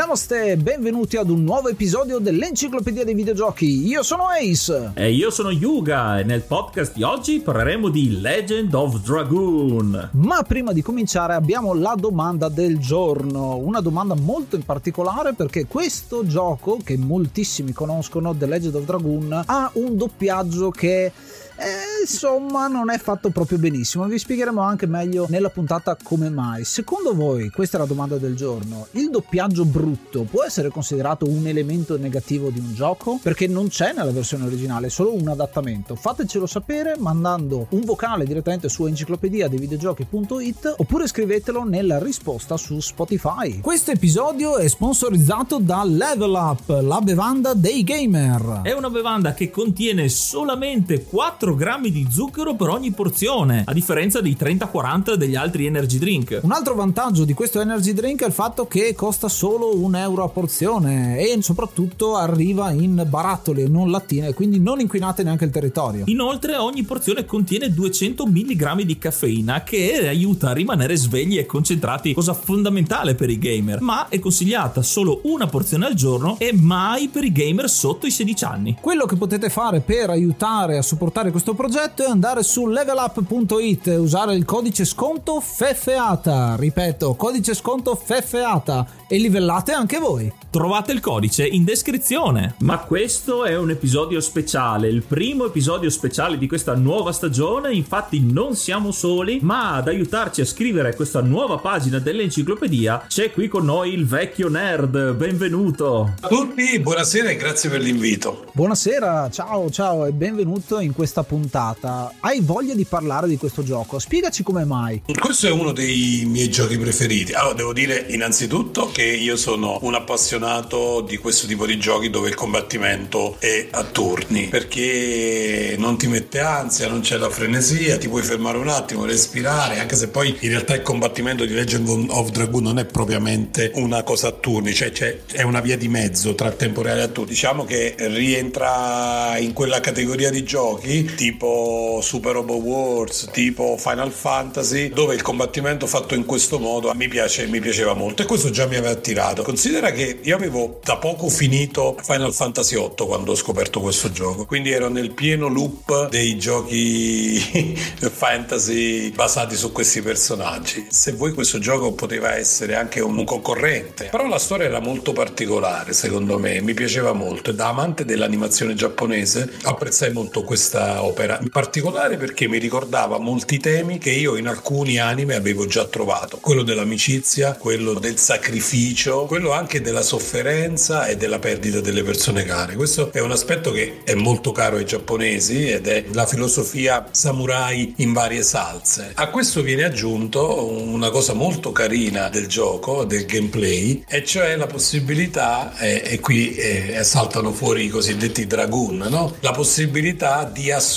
Namaste, benvenuti ad un nuovo episodio dell'Enciclopedia dei Videogiochi. Io sono Ace. E io sono Yuga e nel podcast di oggi parleremo di Legend of Dragoon. Ma prima di cominciare abbiamo la domanda del giorno, una domanda molto in particolare perché questo gioco che moltissimi conoscono, The Legend of Dragoon, ha un doppiaggio che eh, insomma non è fatto proprio benissimo. Vi spiegheremo anche meglio nella puntata come mai. Secondo voi, questa è la domanda del giorno, il doppiaggio brutto può essere considerato un elemento negativo di un gioco? Perché non c'è nella versione originale, è solo un adattamento. Fatecelo sapere mandando un vocale direttamente su enciclopedia dei videogiochi.it oppure scrivetelo nella risposta su Spotify. Questo episodio è sponsorizzato da Level Up, la bevanda dei gamer. È una bevanda che contiene solamente 4 4 grammi di zucchero per ogni porzione, a differenza dei 30-40 degli altri energy drink. Un altro vantaggio di questo energy drink è il fatto che costa solo un euro a porzione e soprattutto arriva in barattoli e non lattine, quindi non inquinate neanche il territorio. Inoltre ogni porzione contiene 200 mg di caffeina che aiuta a rimanere svegli e concentrati, cosa fondamentale per i gamer, ma è consigliata solo una porzione al giorno e mai per i gamer sotto i 16 anni. Quello che potete fare per aiutare a supportare questo questo progetto è andare su levelup.it e usare il codice sconto FEFEATA. Ripeto, codice sconto FEFEATA e livellate anche voi. Trovate il codice in descrizione. Ma questo è un episodio speciale, il primo episodio speciale di questa nuova stagione, infatti non siamo soli, ma ad aiutarci a scrivere questa nuova pagina dell'enciclopedia c'è qui con noi il vecchio nerd. Benvenuto. A tutti, buonasera e grazie per l'invito. Buonasera, ciao, ciao e benvenuto in questa puntata. Hai voglia di parlare di questo gioco? Spiegaci come mai. Questo è uno dei miei giochi preferiti. Allora, devo dire innanzitutto che io sono un appassionato di questo tipo di giochi dove il combattimento è a turni, perché non ti mette ansia, non c'è la frenesia, ti puoi fermare un attimo, respirare, anche se poi in realtà il combattimento di Legend of Dragoon non è propriamente una cosa a turni, cioè è una via di mezzo tra tempo reale e a turni. Diciamo che rientra in quella categoria di giochi tipo Super Robo Wars, tipo Final Fantasy, dove il combattimento fatto in questo modo mi piace, mi piaceva molto e questo già mi aveva attirato. Considera che io avevo da poco finito Final Fantasy VIII quando ho scoperto questo gioco, quindi ero nel pieno loop dei giochi fantasy basati su questi personaggi. Se vuoi questo gioco poteva essere anche un concorrente, però la storia era molto particolare secondo me, mi piaceva molto e da amante dell'animazione giapponese apprezzai molto questa opera, in particolare perché mi ricordava molti temi che io in alcuni anime avevo già trovato, quello dell'amicizia, quello del sacrificio, quello anche della sofferenza e della perdita delle persone care. Questo è un aspetto che è molto caro ai giapponesi ed è la filosofia samurai in varie salse. A questo viene aggiunto una cosa molto carina del gioco, del gameplay, e cioè la possibilità, eh, e qui eh, saltano fuori i cosiddetti dragoon, no? la possibilità di assorbire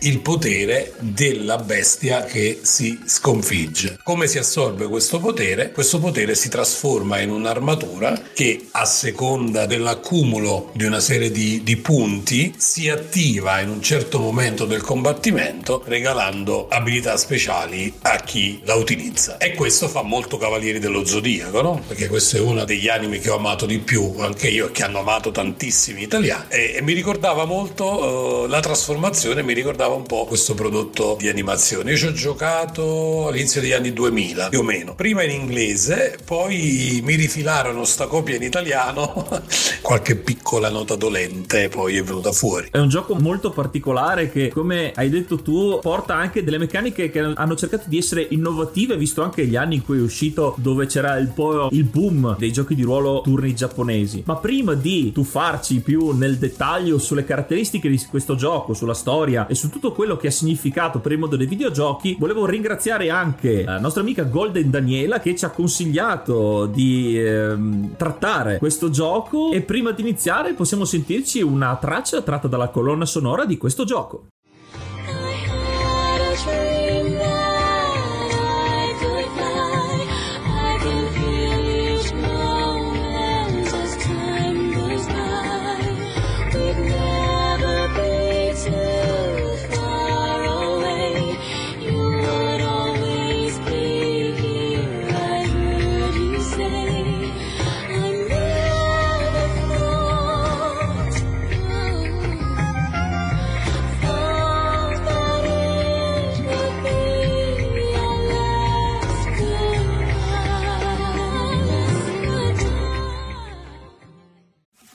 il potere della bestia che si sconfigge. Come si assorbe questo potere? Questo potere si trasforma in un'armatura che a seconda dell'accumulo di una serie di, di punti si attiva in un certo momento del combattimento regalando abilità speciali a chi la utilizza. E questo fa molto Cavalieri dello Zodiaco, no? Perché questo è uno degli anime che ho amato di più, anche io, che hanno amato tantissimi italiani. E, e mi ricordava molto uh, la trasformazione trasformazione mi ricordava un po' questo prodotto di animazione. Io ci ho giocato all'inizio degli anni 2000, più o meno. Prima in inglese, poi mi rifilarono sta copia in italiano, qualche piccola nota dolente poi è venuta fuori. È un gioco molto particolare che, come hai detto tu, porta anche delle meccaniche che hanno cercato di essere innovative, visto anche gli anni in cui è uscito, dove c'era il po' il boom dei giochi di ruolo turni giapponesi. Ma prima di tuffarci più nel dettaglio sulle caratteristiche di questo gioco, sulla storia e su tutto quello che ha significato per il mondo dei videogiochi, volevo ringraziare anche la nostra amica Golden Daniela che ci ha consigliato di ehm, trattare questo gioco e prima di iniziare possiamo sentirci una traccia tratta dalla colonna sonora di questo gioco.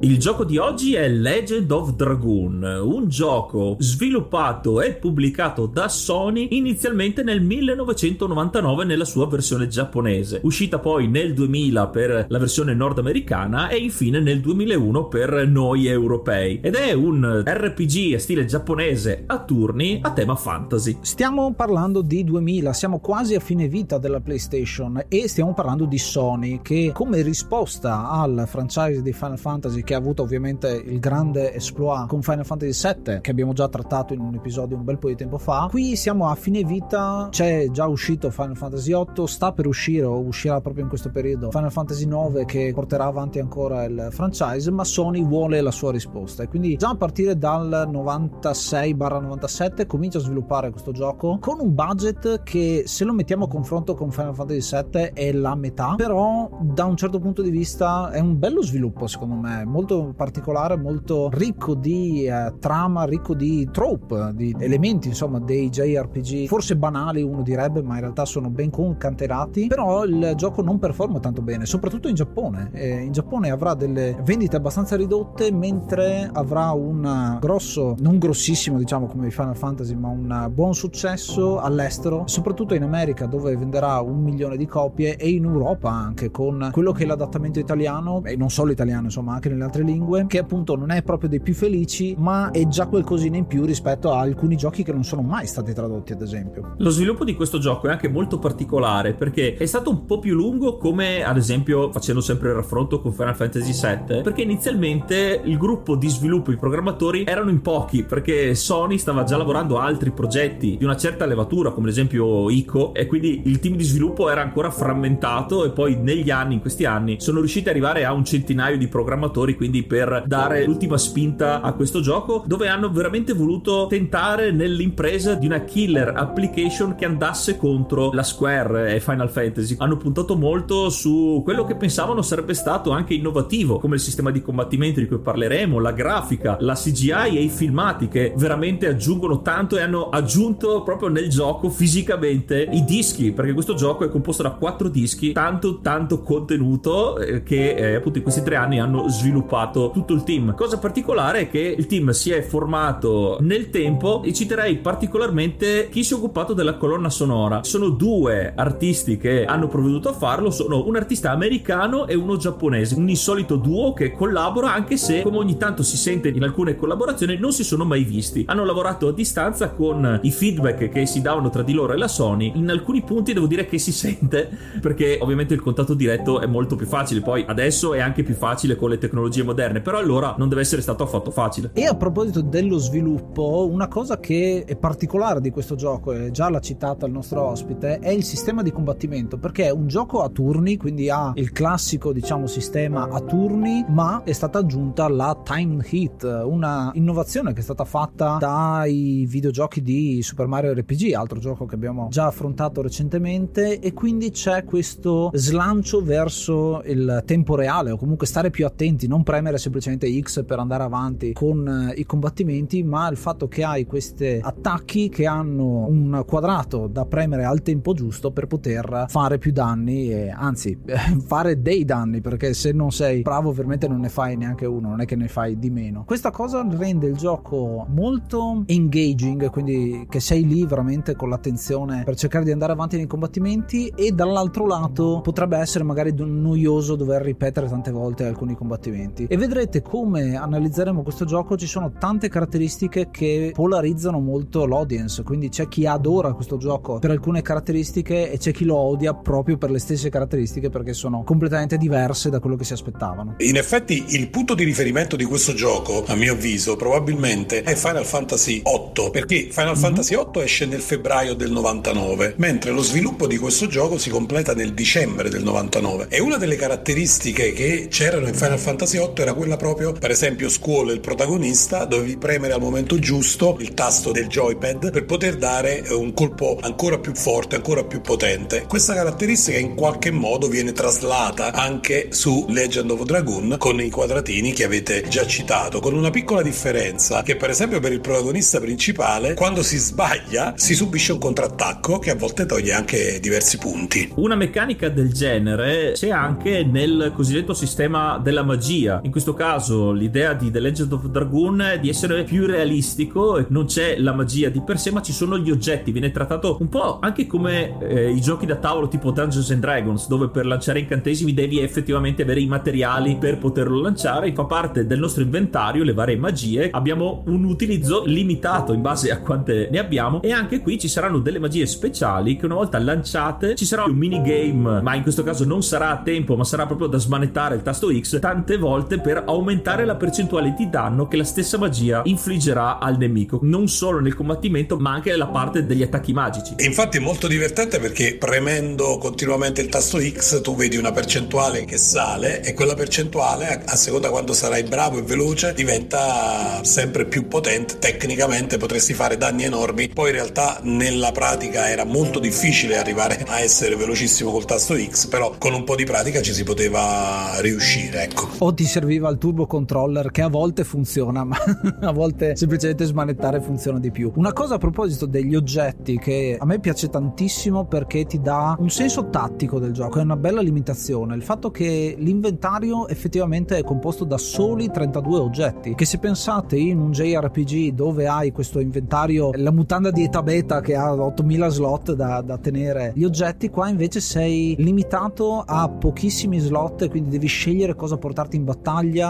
Il gioco di oggi è Legend of Dragoon, un gioco sviluppato e pubblicato da Sony inizialmente nel 1999 nella sua versione giapponese, uscita poi nel 2000 per la versione nordamericana e infine nel 2001 per noi europei. Ed è un RPG a stile giapponese a turni a tema fantasy. Stiamo parlando di 2000, siamo quasi a fine vita della PlayStation e stiamo parlando di Sony che come risposta al franchise di Final Fantasy che ha avuto ovviamente il grande exploit con Final Fantasy VII che abbiamo già trattato in un episodio un bel po' di tempo fa. Qui siamo a fine vita, c'è già uscito Final Fantasy VIII, sta per uscire o uscirà proprio in questo periodo Final Fantasy IX che porterà avanti ancora il franchise, ma Sony vuole la sua risposta. E quindi già a partire dal 96-97 comincia a sviluppare questo gioco con un budget che se lo mettiamo a confronto con Final Fantasy VII è la metà, però da un certo punto di vista è un bello sviluppo secondo me molto particolare, molto ricco di eh, trama, ricco di trope, di elementi insomma dei JRPG, forse banali uno direbbe, ma in realtà sono ben concatenati, però il gioco non performa tanto bene, soprattutto in Giappone. Eh, in Giappone avrà delle vendite abbastanza ridotte, mentre avrà un grosso, non grossissimo diciamo come Final Fantasy, ma un buon successo all'estero, soprattutto in America dove venderà un milione di copie e in Europa anche con quello che è l'adattamento italiano, e non solo italiano insomma anche nelle altre lingue, che appunto non è proprio dei più felici, ma è già qualcosina in più rispetto a alcuni giochi che non sono mai stati tradotti, ad esempio. Lo sviluppo di questo gioco è anche molto particolare perché è stato un po' più lungo, come ad esempio facendo sempre il raffronto con Final Fantasy VII, perché inizialmente il gruppo di sviluppo, i programmatori erano in pochi, perché Sony stava già lavorando a altri progetti di una certa levatura, come ad esempio ICO, e quindi il team di sviluppo era ancora frammentato e poi negli anni, in questi anni, sono riusciti ad arrivare a un centinaio di programmatori quindi per dare l'ultima spinta a questo gioco dove hanno veramente voluto tentare nell'impresa di una killer application che andasse contro la Square e Final Fantasy. Hanno puntato molto su quello che pensavano sarebbe stato anche innovativo, come il sistema di combattimento di cui parleremo, la grafica, la CGI e i filmati che veramente aggiungono tanto e hanno aggiunto proprio nel gioco fisicamente i dischi, perché questo gioco è composto da quattro dischi, tanto tanto contenuto eh, che eh, appunto in questi tre anni hanno sviluppato sviluppato tutto il team. Cosa particolare è che il team si è formato nel tempo e citerei particolarmente chi si è occupato della colonna sonora. Sono due artisti che hanno provveduto a farlo, sono un artista americano e uno giapponese, un insolito duo che collabora anche se come ogni tanto si sente in alcune collaborazioni non si sono mai visti. Hanno lavorato a distanza con i feedback che si davano tra di loro e la Sony. In alcuni punti devo dire che si sente perché ovviamente il contatto diretto è molto più facile, poi adesso è anche più facile con le tecnologie moderne, però allora non deve essere stato affatto facile. E a proposito dello sviluppo, una cosa che è particolare di questo gioco, e già l'ha citata il nostro ospite, è il sistema di combattimento, perché è un gioco a turni, quindi ha il classico diciamo sistema a turni, ma è stata aggiunta la time hit, una innovazione che è stata fatta dai videogiochi di Super Mario RPG, altro gioco che abbiamo già affrontato recentemente e quindi c'è questo slancio verso il tempo reale o comunque stare più attenti, non premere semplicemente X per andare avanti con eh, i combattimenti, ma il fatto che hai questi attacchi che hanno un quadrato da premere al tempo giusto per poter fare più danni e anzi fare dei danni perché se non sei bravo veramente non ne fai neanche uno, non è che ne fai di meno. Questa cosa rende il gioco molto engaging, quindi che sei lì veramente con l'attenzione per cercare di andare avanti nei combattimenti e dall'altro lato potrebbe essere magari noioso dover ripetere tante volte alcuni combattimenti e vedrete come analizzeremo questo gioco. Ci sono tante caratteristiche che polarizzano molto l'audience. Quindi c'è chi adora questo gioco per alcune caratteristiche e c'è chi lo odia proprio per le stesse caratteristiche perché sono completamente diverse da quello che si aspettavano. In effetti il punto di riferimento di questo gioco a mio avviso probabilmente è Final Fantasy 8 perché Final mm-hmm. Fantasy 8 esce nel febbraio del 99 mentre lo sviluppo di questo gioco si completa nel dicembre del 99 e una delle caratteristiche che c'erano in Final Fantasy 8 era quella proprio per esempio Squall il protagonista dovevi premere al momento giusto il tasto del joypad per poter dare un colpo ancora più forte ancora più potente questa caratteristica in qualche modo viene traslata anche su Legend of Dragoon con i quadratini che avete già citato con una piccola differenza che per esempio per il protagonista principale quando si sbaglia si subisce un contrattacco che a volte toglie anche diversi punti una meccanica del genere c'è anche nel cosiddetto sistema della magia. In questo caso l'idea di The Legend of Dragoon è di essere più realistico, non c'è la magia di per sé, ma ci sono gli oggetti. Viene trattato un po' anche come eh, i giochi da tavolo tipo Dungeons and Dragons, dove per lanciare incantesimi devi effettivamente avere i materiali per poterlo lanciare. Fa parte del nostro inventario le varie magie. Abbiamo un utilizzo limitato in base a quante ne abbiamo, e anche qui ci saranno delle magie speciali che una volta lanciate ci sarà un minigame, ma in questo caso non sarà a tempo, ma sarà proprio da smanettare il tasto X tante volte per aumentare la percentuale di danno che la stessa magia infliggerà al nemico, non solo nel combattimento, ma anche nella parte degli attacchi magici. infatti è molto divertente perché premendo continuamente il tasto X tu vedi una percentuale che sale e quella percentuale, a seconda quando sarai bravo e veloce, diventa sempre più potente. Tecnicamente potresti fare danni enormi, poi in realtà nella pratica era molto difficile arrivare a essere velocissimo col tasto X, però con un po' di pratica ci si poteva riuscire, ecco. O ti serviva il turbo controller che a volte funziona, ma a volte semplicemente smanettare funziona di più. Una cosa a proposito degli oggetti che a me piace tantissimo perché ti dà un senso tattico del gioco, è una bella limitazione. Il fatto che l'inventario effettivamente è composto da soli 32 oggetti, che se pensate in un JRPG dove hai questo inventario, la mutanda di età beta che ha 8000 slot da, da tenere, gli oggetti qua invece sei limitato a pochissimi slot, quindi devi scegliere cosa portarti in battaglia,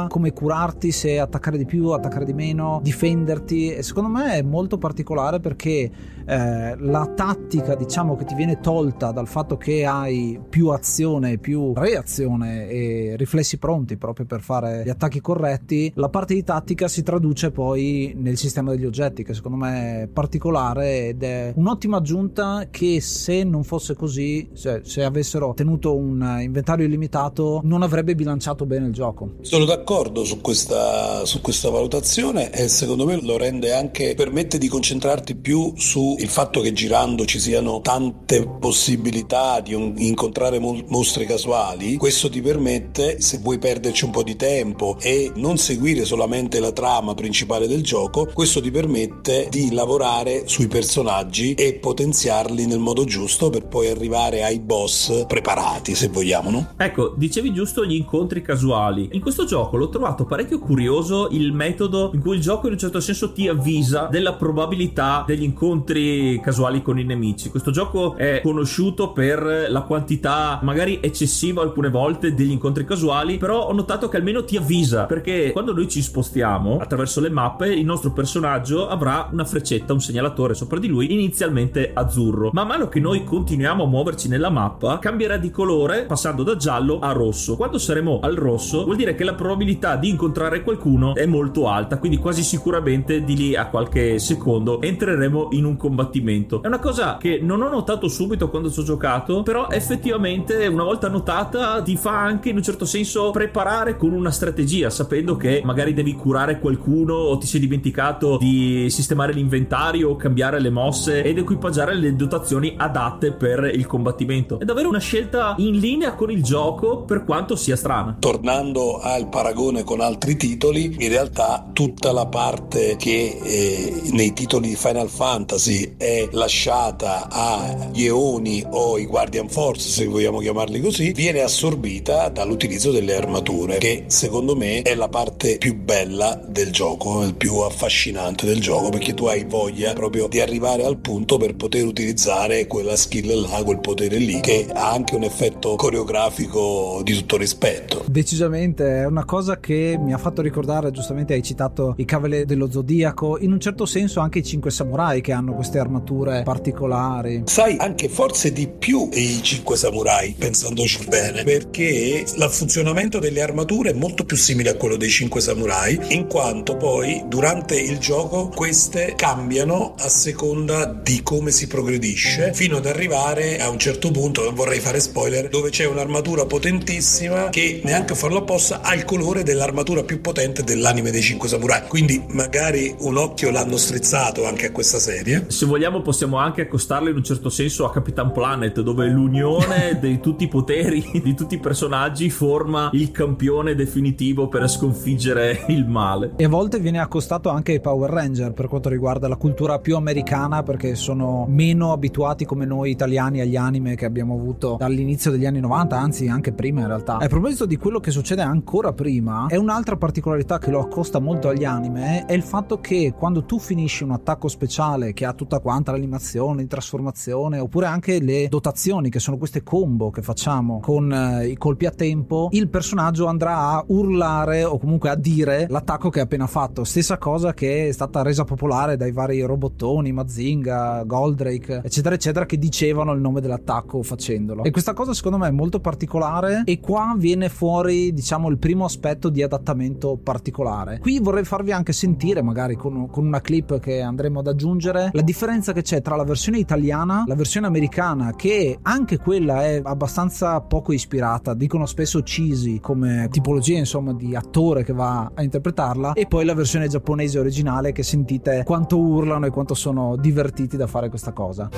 come curarti, se attaccare di più, attaccare di meno, difenderti. E secondo me è molto particolare perché eh, la tattica, diciamo, che ti viene tolta dal fatto che hai più azione, più reazione e riflessi pronti proprio per fare gli attacchi corretti, la parte di tattica si traduce poi nel sistema degli oggetti, che secondo me è particolare ed è un'ottima aggiunta che se non fosse così, cioè se avessero tenuto un inventario illimitato, non avrebbe bilanciato bene il gioco. Sono d'accordo su questa, su questa valutazione e secondo me lo rende anche, permette di concentrarti più sul fatto che girando ci siano tante possibilità di un, incontrare mo- mostri casuali. Questo ti permette, se vuoi perderci un po' di tempo e non seguire solamente la trama principale del gioco, questo ti permette di lavorare sui personaggi e potenziarli nel modo giusto per poi arrivare ai boss preparati, se vogliamo, no? Ecco, dicevi giusto gli incontri casuali. In questo gioco l'ho trovato parecchio curioso il metodo in cui il gioco in un certo senso ti avvisa della probabilità degli incontri casuali con i nemici. Questo gioco è conosciuto per la quantità magari eccessiva alcune volte degli incontri casuali, però ho notato che almeno ti avvisa perché quando noi ci spostiamo attraverso le mappe il nostro personaggio avrà una freccetta, un segnalatore sopra di lui inizialmente azzurro. Man mano che noi continuiamo a muoverci nella mappa cambierà di colore passando da giallo a rosso. Quando saremo al rosso vuol dire che la probabilità di incontrare qualcuno è molto alta, quindi quasi sicuramente di lì a qualche secondo entreremo in un combattimento. È una cosa che non ho notato subito quando ci ho giocato, però effettivamente una volta notata ti fa anche in un certo senso preparare con una strategia, sapendo che magari devi curare qualcuno o ti sei dimenticato di sistemare l'inventario cambiare le mosse ed equipaggiare le dotazioni adatte per il combattimento. È davvero una scelta in linea con il gioco per quanto sia strana. Tornando al paragone con altri titoli, in realtà tutta la parte che eh, nei titoli di Final Fantasy è lasciata agli Eoni o i Guardian Force, se vogliamo chiamarli così, viene assorbita dall'utilizzo delle armature, che secondo me è la parte più bella del gioco, il più affascinante del gioco, perché tu hai voglia proprio di arrivare al punto per poter utilizzare quella skill là, quel potere lì, che ha anche un effetto coreografico di tutto rispetto. Decisamente, è una cosa che mi ha fatto ricordare, giustamente hai citato i Cavalieri dello Zodiaco, in un certo senso anche i Cinque Samurai che hanno queste armature particolari. Sai, anche forse di più i Cinque Samurai, pensandoci bene, perché il funzionamento delle armature è molto più simile a quello dei Cinque Samurai, in quanto poi durante il gioco queste cambiano a seconda di come si progredisce, fino ad arrivare a un certo punto, non vorrei fare spoiler, dove c'è un'armatura potentissima che neanche farlo apposta ha il colore dell'armatura più potente dell'anime dei Cinque Samurai. Quindi magari un occhio l'hanno strizzato anche a questa serie. Se vogliamo possiamo anche accostarlo in un certo senso a Capitan Planet, dove l'unione di tutti i poteri, di tutti i personaggi forma il campione definitivo per sconfiggere il male. E a volte viene accostato anche ai Power Ranger per quanto riguarda la cultura più americana, perché sono meno abituati come noi italiani agli anime che abbiamo avuto dall'inizio degli anni 90, anzi anche prima in realtà. A proposito di quello che succede ancora prima, è un'altra particolarità che lo accosta molto agli anime, è il fatto che quando tu finisci un attacco speciale che ha tutta quanta l'animazione di trasformazione, oppure anche le dotazioni che sono queste combo che facciamo con eh, i colpi a tempo, il personaggio andrà a urlare o comunque a dire l'attacco che ha appena fatto. Stessa cosa che è stata resa popolare dai vari robottoni, Mazinga, Goldrake, eccetera, eccetera, che dicevano il nome dell'attacco facendolo. E questa cosa secondo me è molto particolare e qua viene fuori, diciamo, il primo aspetto di adattamento particolare. Qui vorrei farvi anche sentire, magari con, con una clip che andremo ad aggiungere, la differenza che c'è tra la versione italiana, la versione americana, che anche quella è abbastanza poco ispirata, dicono spesso cheesy come tipologia, insomma, di attore che va a interpretarla, e poi la versione giapponese originale che sentite quanto urlano e quanto sono divertiti da fare questa cosa.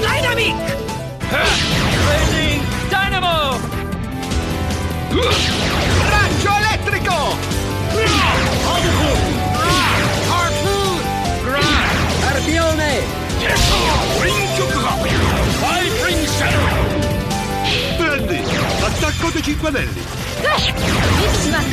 Dynamic! Raggio elettrico! Harpoon! Arpione! Vibrating Shadow! Prendi! Attacco dei cinque anelli! Whip smack!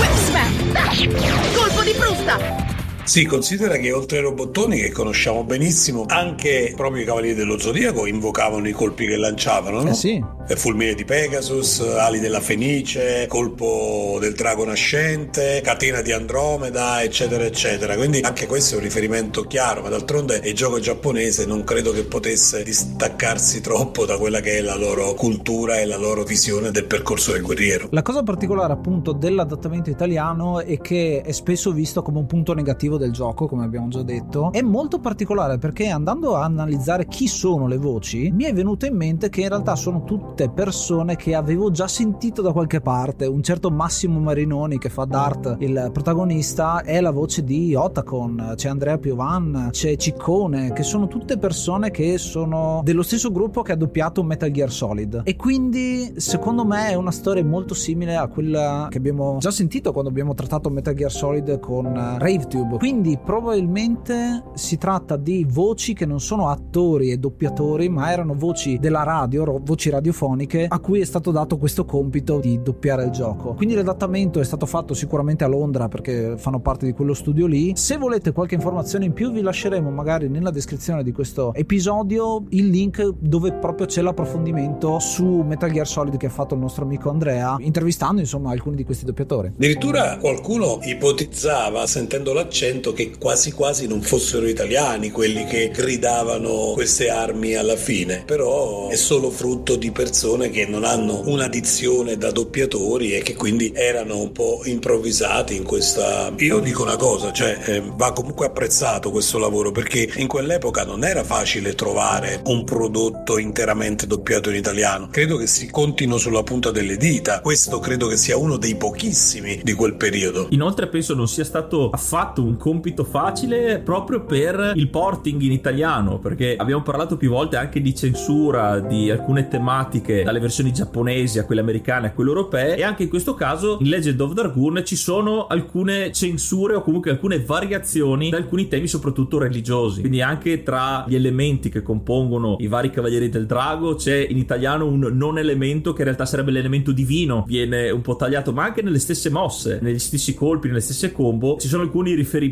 Whip smack! Colpo di frusta! Si considera che oltre ai robottoni che conosciamo benissimo, anche proprio i Cavalieri dello Zodiaco invocavano i colpi che lanciavano, no? Eh sì. Fulmine di Pegasus, ali della Fenice, colpo del drago nascente, catena di Andromeda, eccetera, eccetera. Quindi anche questo è un riferimento chiaro, ma d'altronde il gioco giapponese non credo che potesse distaccarsi troppo da quella che è la loro cultura e la loro visione del percorso del guerriero. La cosa particolare appunto dell'adattamento italiano è che è spesso visto come un punto negativo del gioco, come abbiamo già detto, è molto particolare perché andando a analizzare chi sono le voci, mi è venuto in mente che in realtà sono tutte persone che avevo già sentito da qualche parte. Un certo Massimo Marinoni che fa Dart, il protagonista, è la voce di Otacon, c'è Andrea Piovan, c'è Ciccone, che sono tutte persone che sono dello stesso gruppo che ha doppiato Metal Gear Solid. E quindi secondo me è una storia molto simile a quella che abbiamo già sentito quando abbiamo trattato Metal Gear Solid con RaveTube Quindi probabilmente si tratta di voci che non sono attori e doppiatori, ma erano voci della radio, voci radiofoniche, a cui è stato dato questo compito di doppiare il gioco. Quindi l'adattamento è stato fatto sicuramente a Londra perché fanno parte di quello studio lì. Se volete qualche informazione in più vi lasceremo magari nella descrizione di questo episodio il link dove proprio c'è l'approfondimento su Metal Gear Solid che ha fatto il nostro amico Andrea, intervistando insomma alcuni di questi doppiatori. Addirittura qualcuno ipotizzava, sentendo l'accento, che quasi quasi non fossero italiani quelli che gridavano queste armi alla fine, però è solo frutto di persone che non hanno una dizione da doppiatori e che quindi erano un po' improvvisati in questa... Io dico una cosa, cioè eh, va comunque apprezzato questo lavoro perché in quell'epoca non era facile trovare un prodotto interamente doppiato in italiano. Credo che si contino sulla punta delle dita. Questo credo che sia uno dei pochissimi di quel periodo. Inoltre penso non sia stato affatto un compito facile proprio per il porting in italiano, perché abbiamo parlato più volte anche di censura di alcune tematiche dalle versioni giapponesi a quelle americane a quelle europee e anche in questo caso in Legend of Dragoon ci sono alcune censure o comunque alcune variazioni da alcuni temi soprattutto religiosi. Quindi anche tra gli elementi che compongono i vari cavalieri del drago c'è in italiano un non elemento che in realtà sarebbe l'elemento divino, viene un po' tagliato, ma anche nelle stesse mosse, negli stessi colpi, nelle stesse combo, ci sono alcuni riferimenti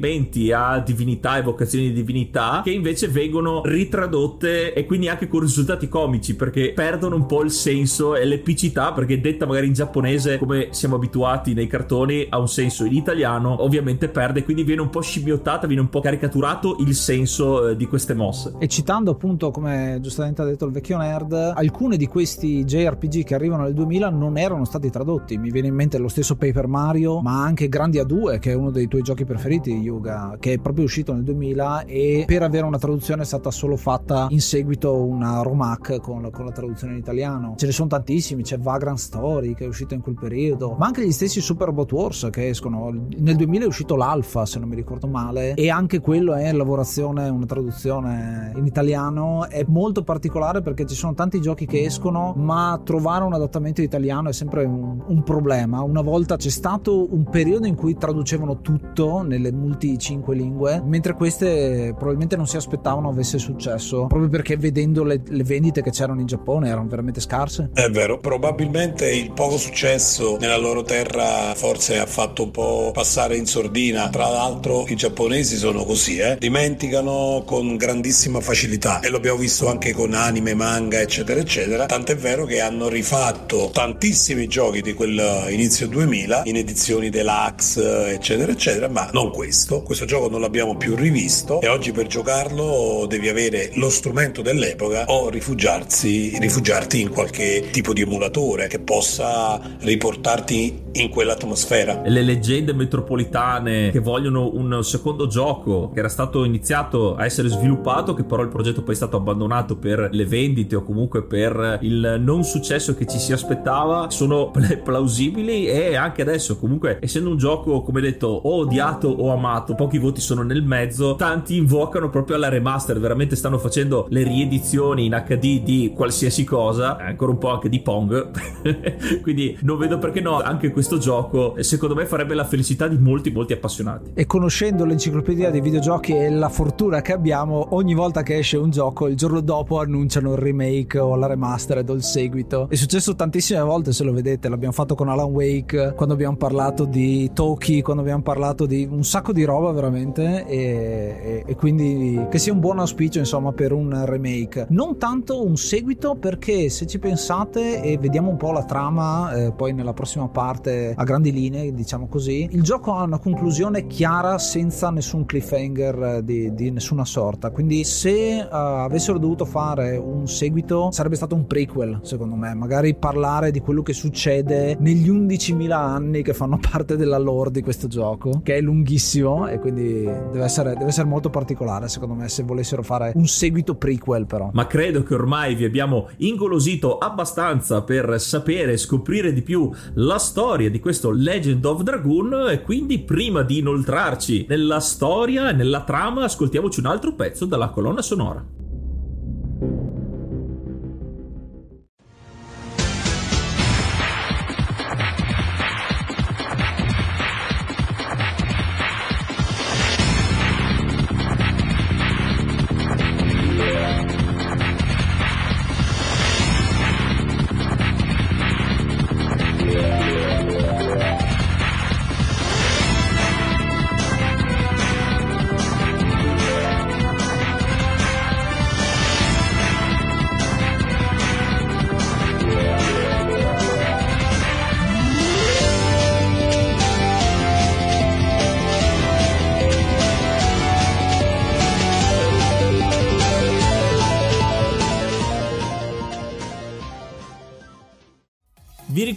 a divinità, evocazioni di divinità che invece vengono ritradotte e quindi anche con risultati comici perché perdono un po' il senso e l'epicità perché detta magari in giapponese come siamo abituati nei cartoni ha un senso in italiano ovviamente perde quindi viene un po' scimmiottata viene un po' caricaturato il senso eh, di queste mosse E citando appunto, come giustamente ha detto il vecchio nerd, alcuni di questi JRPG che arrivano nel 2000 non erano stati tradotti. Mi viene in mente lo stesso Paper Mario, ma anche Grandia 2, che è uno dei tuoi giochi preferiti, Yuga, che è proprio uscito nel 2000 e per avere una traduzione è stata solo fatta in seguito una ROMAC con la, con la traduzione in italiano. Ce ne sono tantissimi, c'è Vagrant Story che è uscito in quel periodo, ma anche gli stessi Super Robot Wars che escono. Nel 2000 è uscito l'Alpha, se non mi ricordo male, e anche quello è lavorazione, una traduzione in italiano. È molto particolare perché ci sono tanti giochi che escono, ma trovare un adattamento italiano è sempre un, un problema. Una volta c'è stato un periodo in cui traducevano tutto nelle multi cinque lingue, mentre queste probabilmente non si aspettavano avesse successo, proprio perché vedendo le, le vendite che c'erano in Giappone erano veramente scarse. È vero, probabilmente il poco successo nella loro terra forse ha fatto un po' passare in sordina. Tra l'altro i giapponesi sono così, eh? dimenticano con grandissima facilità e l'abbiamo visto anche con anime, manga, eccetera, eccetera. Tant'è vero che hanno rifatto tantissimi giochi di quel inizio 2000 in edizioni deluxe, eccetera, eccetera, ma non questo. Questo gioco non l'abbiamo più rivisto e oggi per giocarlo devi avere lo strumento dell'epoca o rifugiarsi, rifugiarti in qualche tipo di emulatore che possa riportarti in quell'atmosfera. le leggende metropolitane che vogliono un secondo gioco che era stato iniziato a essere sviluppato che però il progetto poi è stato abbandonato per le vendite o comunque per il non successo che ci si aspettava sono plausibili e anche adesso comunque essendo un gioco come detto o odiato o amato pochi voti sono nel mezzo tanti invocano proprio alla remaster veramente stanno facendo le riedizioni in HD di qualsiasi cosa ancora un po' anche di Pong quindi non vedo perché no anche questo gioco secondo me farebbe la felicità di molti molti appassionati E conoscendo l'enciclopedia dei videogiochi e la fortuna che abbiamo, ogni volta che esce un gioco, il giorno dopo annunciano il remake o la remastered o il seguito. È successo tantissime volte, se lo vedete, l'abbiamo fatto con Alan Wake, quando abbiamo parlato di Toki, quando abbiamo parlato di un sacco di roba veramente e, e- e quindi che sia un buon auspicio insomma per un remake. Non tanto un seguito perché se ci pensate e vediamo un po' la trama eh, poi nella prossima parte a grandi linee, diciamo così, il gioco ha una conclusione chiara senza nessun cliffhanger eh, di, di nessuna sorta. Quindi se eh, avessero dovuto fare un seguito sarebbe stato un prequel, secondo me, magari parlare di quello che succede negli 11.000 anni che fanno parte della lore di questo gioco, che è lunghissimo e quindi deve essere, deve essere molto particolare, secondo me, se volessero fare un seguito prequel però. ma credo che ormai vi abbiamo ingolosito abbastanza per sapere e scoprire di più la storia di questo Legend of Dragoon e quindi prima di inoltrarci nella storia e nella trama ascoltiamoci un altro pezzo dalla colonna sonora.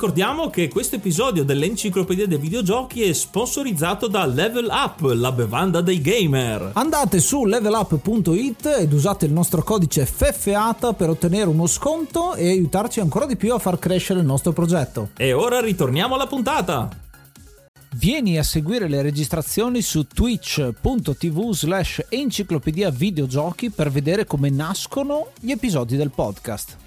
Ricordiamo che questo episodio dell'Enciclopedia dei Videogiochi è sponsorizzato da Level Up, la bevanda dei gamer. Andate su levelup.it ed usate il nostro codice FFATA per ottenere uno sconto e aiutarci ancora di più a far crescere il nostro progetto. E ora ritorniamo alla puntata. Vieni a seguire le registrazioni su twitch.tv slash enciclopedia videogiochi per vedere come nascono gli episodi del podcast.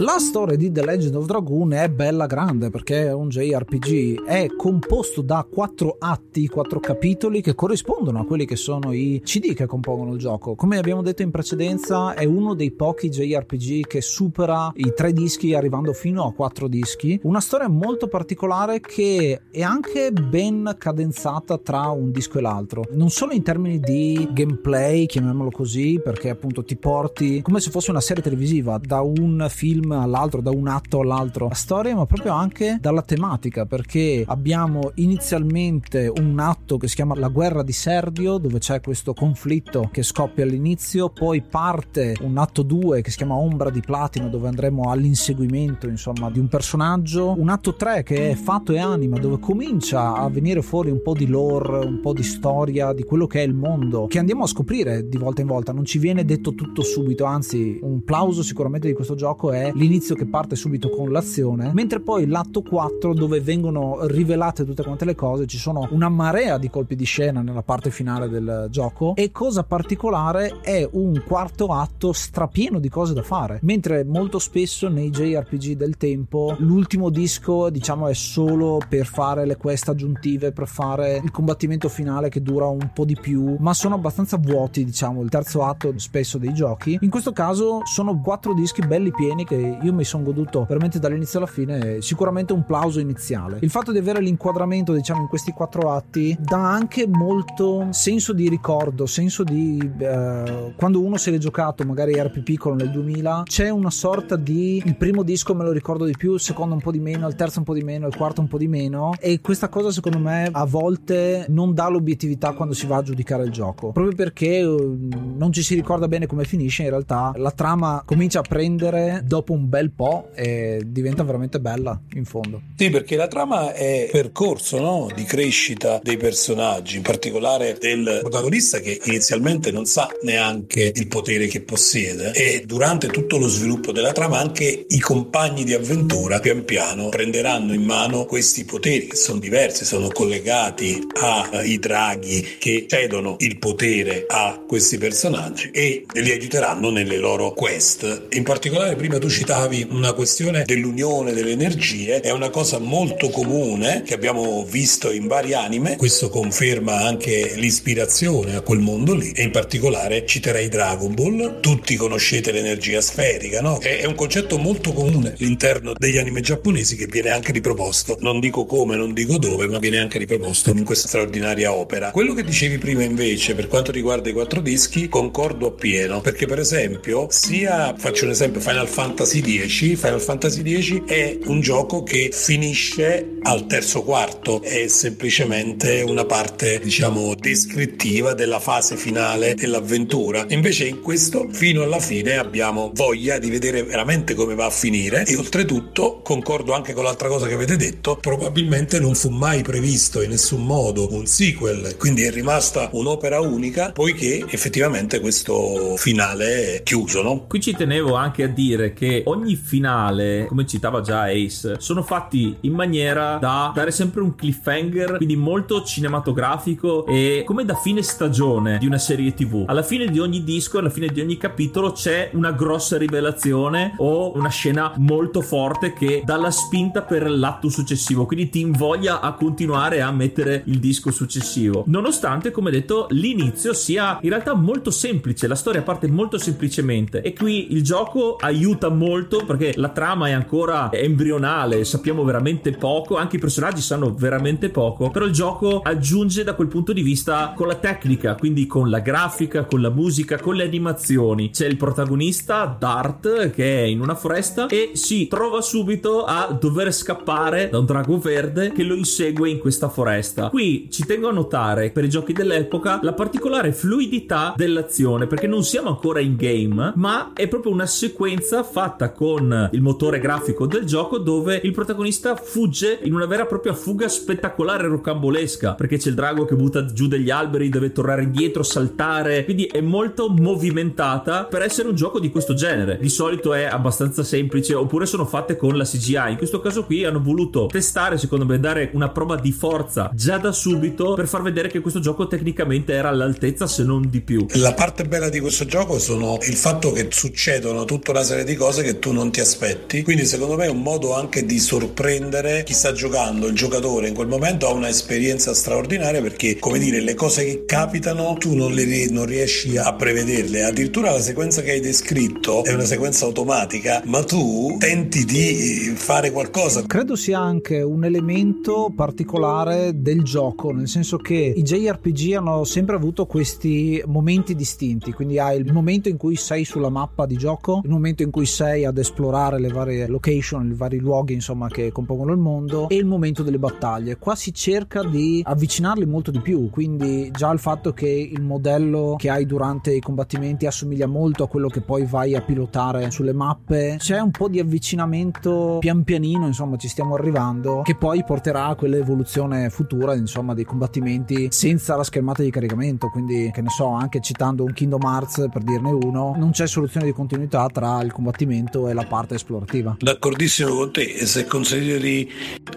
La storia di The Legend of Dragoon è bella grande perché è un JRPG, è composto da quattro atti, quattro capitoli che corrispondono a quelli che sono i CD che compongono il gioco. Come abbiamo detto in precedenza, è uno dei pochi JRPG che supera i tre dischi arrivando fino a quattro dischi. Una storia molto particolare che è anche ben cadenzata tra un disco e l'altro, non solo in termini di gameplay, chiamiamolo così, perché appunto ti porti come se fosse una serie televisiva da un film all'altro, da un atto all'altro. La storia, ma proprio anche dalla tematica, perché abbiamo inizialmente un atto che si chiama La guerra di Serdio, dove c'è questo conflitto che scoppia all'inizio, poi parte un atto 2 che si chiama Ombra di Platino, dove andremo all'inseguimento, insomma, di un personaggio, un atto 3 che è fatto e anima, dove comincia a venire fuori un po' di lore, un po' di storia, di quello che è il mondo, che andiamo a scoprire di volta in volta, non ci viene detto tutto subito, anzi, un plauso sicuramente di questo gioco è l'inizio che parte subito con l'azione, mentre poi l'atto 4 dove vengono rivelate tutte quante le cose, ci sono una marea di colpi di scena nella parte finale del gioco e cosa particolare è un quarto atto strapieno di cose da fare, mentre molto spesso nei JRPG del tempo l'ultimo disco diciamo è solo per fare le quest aggiuntive, per fare il combattimento finale che dura un po' di più, ma sono abbastanza vuoti diciamo il terzo atto spesso dei giochi. In questo caso sono quattro dischi belli pieni che io mi sono goduto veramente dall'inizio alla fine, sicuramente un plauso iniziale. Il fatto di avere l'inquadramento, diciamo, in questi quattro atti dà anche molto senso di ricordo, senso di eh, quando uno se l'è giocato, magari era più piccolo nel 2000, c'è una sorta di il primo disco me lo ricordo di più, il secondo un po' di meno, il terzo un po' di meno, il quarto un po' di meno e questa cosa secondo me a volte non dà l'obiettività quando si va a giudicare il gioco, proprio perché eh, non ci si ricorda bene come finisce, in realtà la trama comincia a prendere dopo un bel po' e diventa veramente bella in fondo. Sì, perché la trama è percorso no? di crescita dei personaggi, in particolare del protagonista che inizialmente non sa neanche il potere che possiede e durante tutto lo sviluppo della trama anche i compagni di avventura pian piano prenderanno in mano questi poteri che sono diversi, sono collegati ai draghi che cedono il potere a questi personaggi e li aiuteranno nelle loro quest. In particolare prima tu citavi una questione dell'unione delle energie, è una cosa molto comune che abbiamo visto in vari anime, questo conferma anche l'ispirazione a quel mondo lì e in particolare citerei Dragon Ball, tutti conoscete l'energia sferica, no? È, un concetto molto comune all'interno degli anime giapponesi che viene anche riproposto, non dico come, non dico dove, ma viene anche riproposto in questa straordinaria opera. Quello che dicevi prima invece per quanto riguarda i quattro dischi, concordo appieno, perché per esempio sia, faccio un esempio, Final Fantasy X, Final Fantasy X è un gioco che finisce al terzo quarto, è semplicemente una parte diciamo descrittiva della fase finale dell'avventura. Invece in questo fino alla fine abbiamo voglia di vedere veramente come va a finire e oltretutto concordo anche con l'altra cosa che avete detto, probabilmente non fu mai previsto in nessun modo un sequel, quindi è rimasta un'opera unica poiché effettivamente questo finale è chiuso, no? Qui ci tenevo anche a dire che ogni finale, come citava già Ace, sono fatti in maniera da dare sempre un cliffhanger, quindi molto cinematografico e come da fine stagione di una serie TV. Alla fine di ogni disco, alla fine di ogni capitolo c'è una grossa rivelazione o una scena molto forte che dà la spinta per l'atto successivo, quindi ti invoglia a continuare a mettere il disco successivo. Nonostante, come detto, l'inizio sia in realtà molto semplice, la storia parte molto semplicemente e qui il gioco aiuta molto molto perché la trama è ancora embrionale, sappiamo veramente poco, anche i personaggi sanno veramente poco, però il gioco aggiunge da quel punto di vista con la tecnica, quindi con la grafica, con la musica, con le animazioni. C'è il protagonista Dart che è in una foresta e si trova subito a dover scappare da un drago verde che lo insegue in questa foresta. Qui ci tengo a notare per i giochi dell'epoca la particolare fluidità dell'azione perché non siamo ancora in game, ma è proprio una sequenza fatta con il motore grafico del gioco dove il protagonista fugge in una vera e propria fuga spettacolare rocambolesca perché c'è il drago che butta giù degli alberi, deve tornare indietro, saltare, quindi è molto movimentata per essere un gioco di questo genere. Di solito è abbastanza semplice oppure sono fatte con la CGI. In questo caso qui hanno voluto testare, secondo me, dare una prova di forza già da subito per far vedere che questo gioco tecnicamente era all'altezza se non di più. La parte bella di questo gioco sono il fatto che succedono tutta una serie di cose che tu non ti aspetti. Quindi secondo me è un modo anche di sorprendere chi sta giocando. Il giocatore in quel momento ha un'esperienza straordinaria perché, come dire, le cose che capitano tu non, le, non riesci a prevederle. Addirittura la sequenza che hai descritto è una sequenza automatica, ma tu tenti di fare qualcosa. Credo sia anche un elemento particolare del gioco, nel senso che i JRPG hanno sempre avuto questi momenti distinti, quindi hai il momento in cui sei sulla mappa di gioco, il momento in cui sei ad esplorare le varie location, i vari luoghi insomma che compongono il mondo. E il momento delle battaglie. Qua si cerca di avvicinarli molto di più, quindi già il fatto che il modello che hai durante i combattimenti assomiglia molto a quello che poi vai a pilotare sulle mappe, c'è un po' di avvicinamento pian pianino, insomma ci stiamo arrivando, che poi porterà a quell'evoluzione futura insomma dei combattimenti senza la schermata di caricamento, quindi che ne so, anche citando un Kingdom Hearts per dirne uno, non c'è soluzione di continuità tra il combattimento e la parte esplorativa. D'accordissimo con te, e se consideri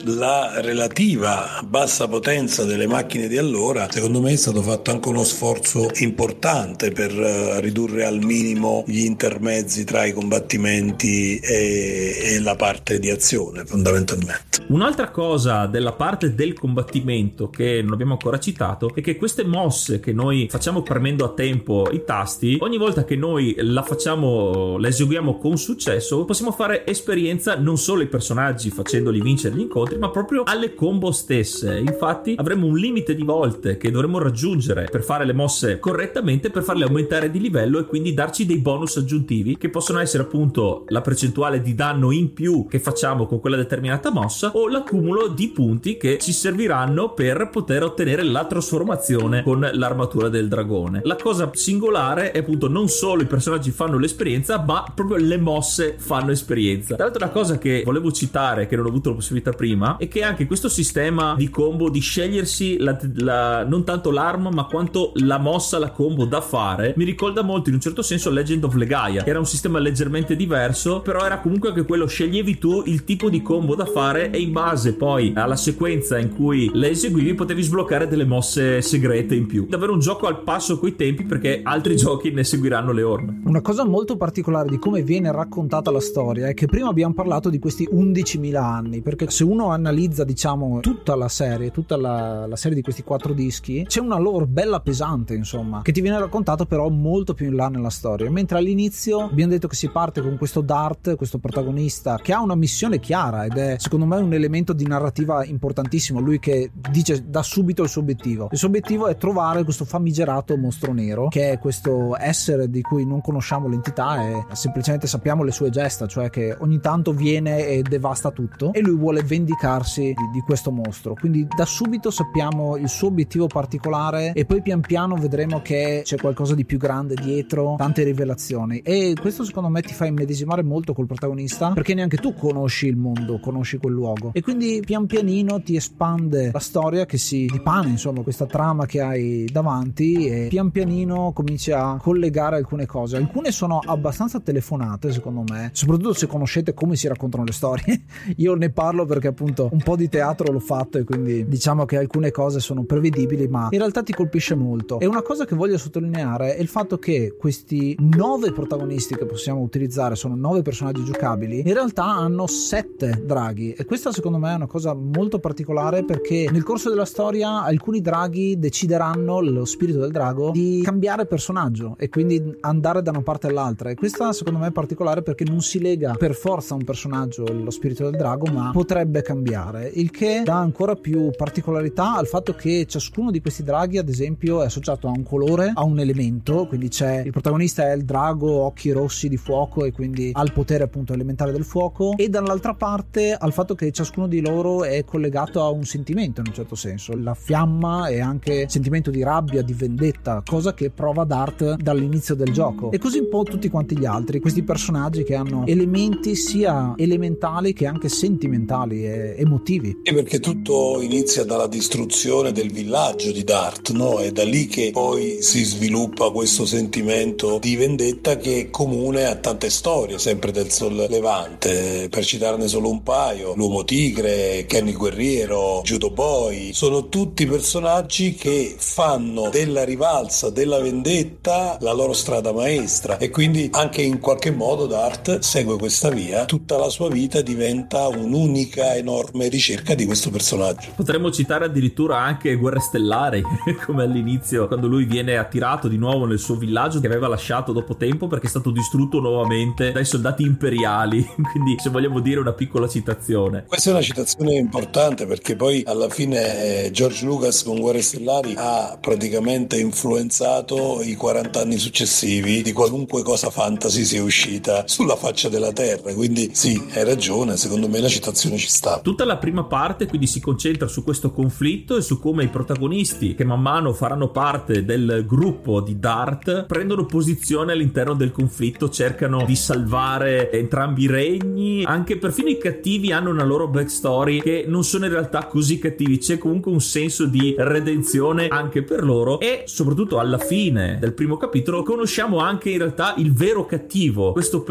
la relativa bassa potenza delle macchine di allora, secondo me è stato fatto anche uno sforzo importante per eh, ridurre al minimo gli intermezzi tra i combattimenti e, e la parte di azione, fondamentalmente. Un'altra cosa della parte del combattimento che non abbiamo ancora citato è che queste mosse che noi facciamo premendo a tempo i tasti, ogni volta che noi la facciamo, la eseguiamo con successo, possiamo fare esperienza non solo ai personaggi facendoli vincere gli incontri, ma proprio alle combo stesse. Infatti avremo un limite di volte che dovremo raggiungere per fare le mosse correttamente, per farle aumentare di livello e quindi darci dei bonus aggiuntivi che possono essere appunto la percentuale di danno in più che facciamo con quella determinata mossa o l'accumulo di punti che ci serviranno per poter ottenere la trasformazione con l'armatura del dragone. La cosa singolare è appunto non solo i personaggi fanno l'esperienza, ma proprio le mosse fanno esperienza. Tra l'altro, una cosa che volevo citare, che non ho avuto la possibilità prima, è che anche questo sistema di combo di scegliersi la, la, non tanto l'arma, ma quanto la mossa, la combo da fare, mi ricorda molto in un certo senso Legend of Legaia, che era un sistema leggermente diverso, però era comunque anche quello sceglievi tu il tipo di combo da fare e in base poi alla sequenza in cui le eseguivi potevi sbloccare delle mosse segrete in più. Davvero un gioco al passo coi tempi perché altri giochi ne seguiranno le orme. Una cosa molto particolare di come viene raccontata la storia è che prima abbiamo parlato di questi 11.000 anni, perché se uno analizza diciamo tutta la serie, tutta la, la serie di questi quattro dischi, c'è una lore bella pesante insomma, che ti viene raccontato però molto più in là nella storia, mentre all'inizio abbiamo detto che si parte con questo Dart, questo protagonista che ha una missione chiara ed è secondo me un elemento di narrativa importantissimo, lui che dice da subito il suo obiettivo. Il suo obiettivo è trovare questo famigerato mostro nero, che è questo essere di cui non conosciamo l'entità e semplicemente sappiamo le sue gesta, cioè che ogni tanto viene e devasta tutto e lui vuole vendicarsi di, di questo mostro. Quindi da subito sappiamo il suo obiettivo particolare e poi pian piano vedremo che c'è qualcosa di più grande dietro, tante rivelazioni. E questo secondo me ti fa immedesimare molto col protagonista perché neanche tu conosci il mondo, conosci quel luogo. E quindi pian pianino ti espande la storia che si dipana insomma questa trama che hai davanti e pian pianino cominci a collegare alcune cose. Alcune sono abbastanza telefonate secondo me soprattutto se conoscete come si raccontano le storie io ne parlo perché appunto un po' di teatro l'ho fatto e quindi diciamo che alcune cose sono prevedibili ma in realtà ti colpisce molto. E una cosa che voglio sottolineare è il fatto che questi nove protagonisti che possiamo utilizzare sono nove personaggi giocabili in realtà hanno sette draghi. E questa secondo me è una cosa molto particolare perché nel corso della storia alcuni draghi decideranno lo spirito del drago di cambiare personaggio e quindi andare da una parte all'altra. E questa secondo me è particolare cambiare perché non si lega per forza a un personaggio lo spirito del drago, ma potrebbe cambiare, il che dà ancora più particolarità al fatto che ciascuno di questi draghi, ad esempio, è associato a un colore, a un elemento, quindi c'è il protagonista è il drago occhi rossi di fuoco e quindi ha il potere appunto elementare del fuoco e dall'altra parte al fatto che ciascuno di loro è collegato a un sentimento in un certo senso. La fiamma è anche sentimento di rabbia, di vendetta, cosa che prova Dart dall'inizio del gioco. E così un po' tutti quanti gli altri, questi personaggi che hanno elementi sia elementali che anche sentimentali e emotivi. E perché tutto inizia dalla distruzione del villaggio di Dart, no? È da lì che poi si sviluppa questo sentimento di vendetta che è comune a tante storie, sempre del sollevante. Per citarne solo un paio, l'uomo tigre, Kenny Guerriero, Judo Boy, sono tutti personaggi che fanno della rivalsa, della vendetta la loro strada maestra e quindi anche in qualche modo Dart segue questa via, tutta la sua vita diventa un'unica enorme ricerca di questo personaggio. Potremmo citare addirittura anche Guerre Stellari, come all'inizio, quando lui viene attirato di nuovo nel suo villaggio che aveva lasciato dopo tempo perché è stato distrutto nuovamente dai soldati imperiali. Quindi, se vogliamo dire, una piccola citazione. Questa è una citazione importante perché poi alla fine eh, George Lucas con Guerre Stellari ha praticamente influenzato i 40 anni successivi di qualunque cosa fantasy sia uscita sulla faccia della terra. Quindi, sì, hai ragione, secondo me la citazione ci sta. Tutta la prima parte quindi si concentra su questo conflitto e su come i protagonisti che man mano faranno parte del gruppo di Dart prendono posizione all'interno del conflitto, cercano di salvare entrambi i regni, anche perfino i cattivi hanno una loro backstory che non sono in realtà così cattivi, c'è comunque un senso di redenzione anche per loro e soprattutto alla fine del primo capitolo conosciamo anche in realtà il vero cattivo, questo personaggio,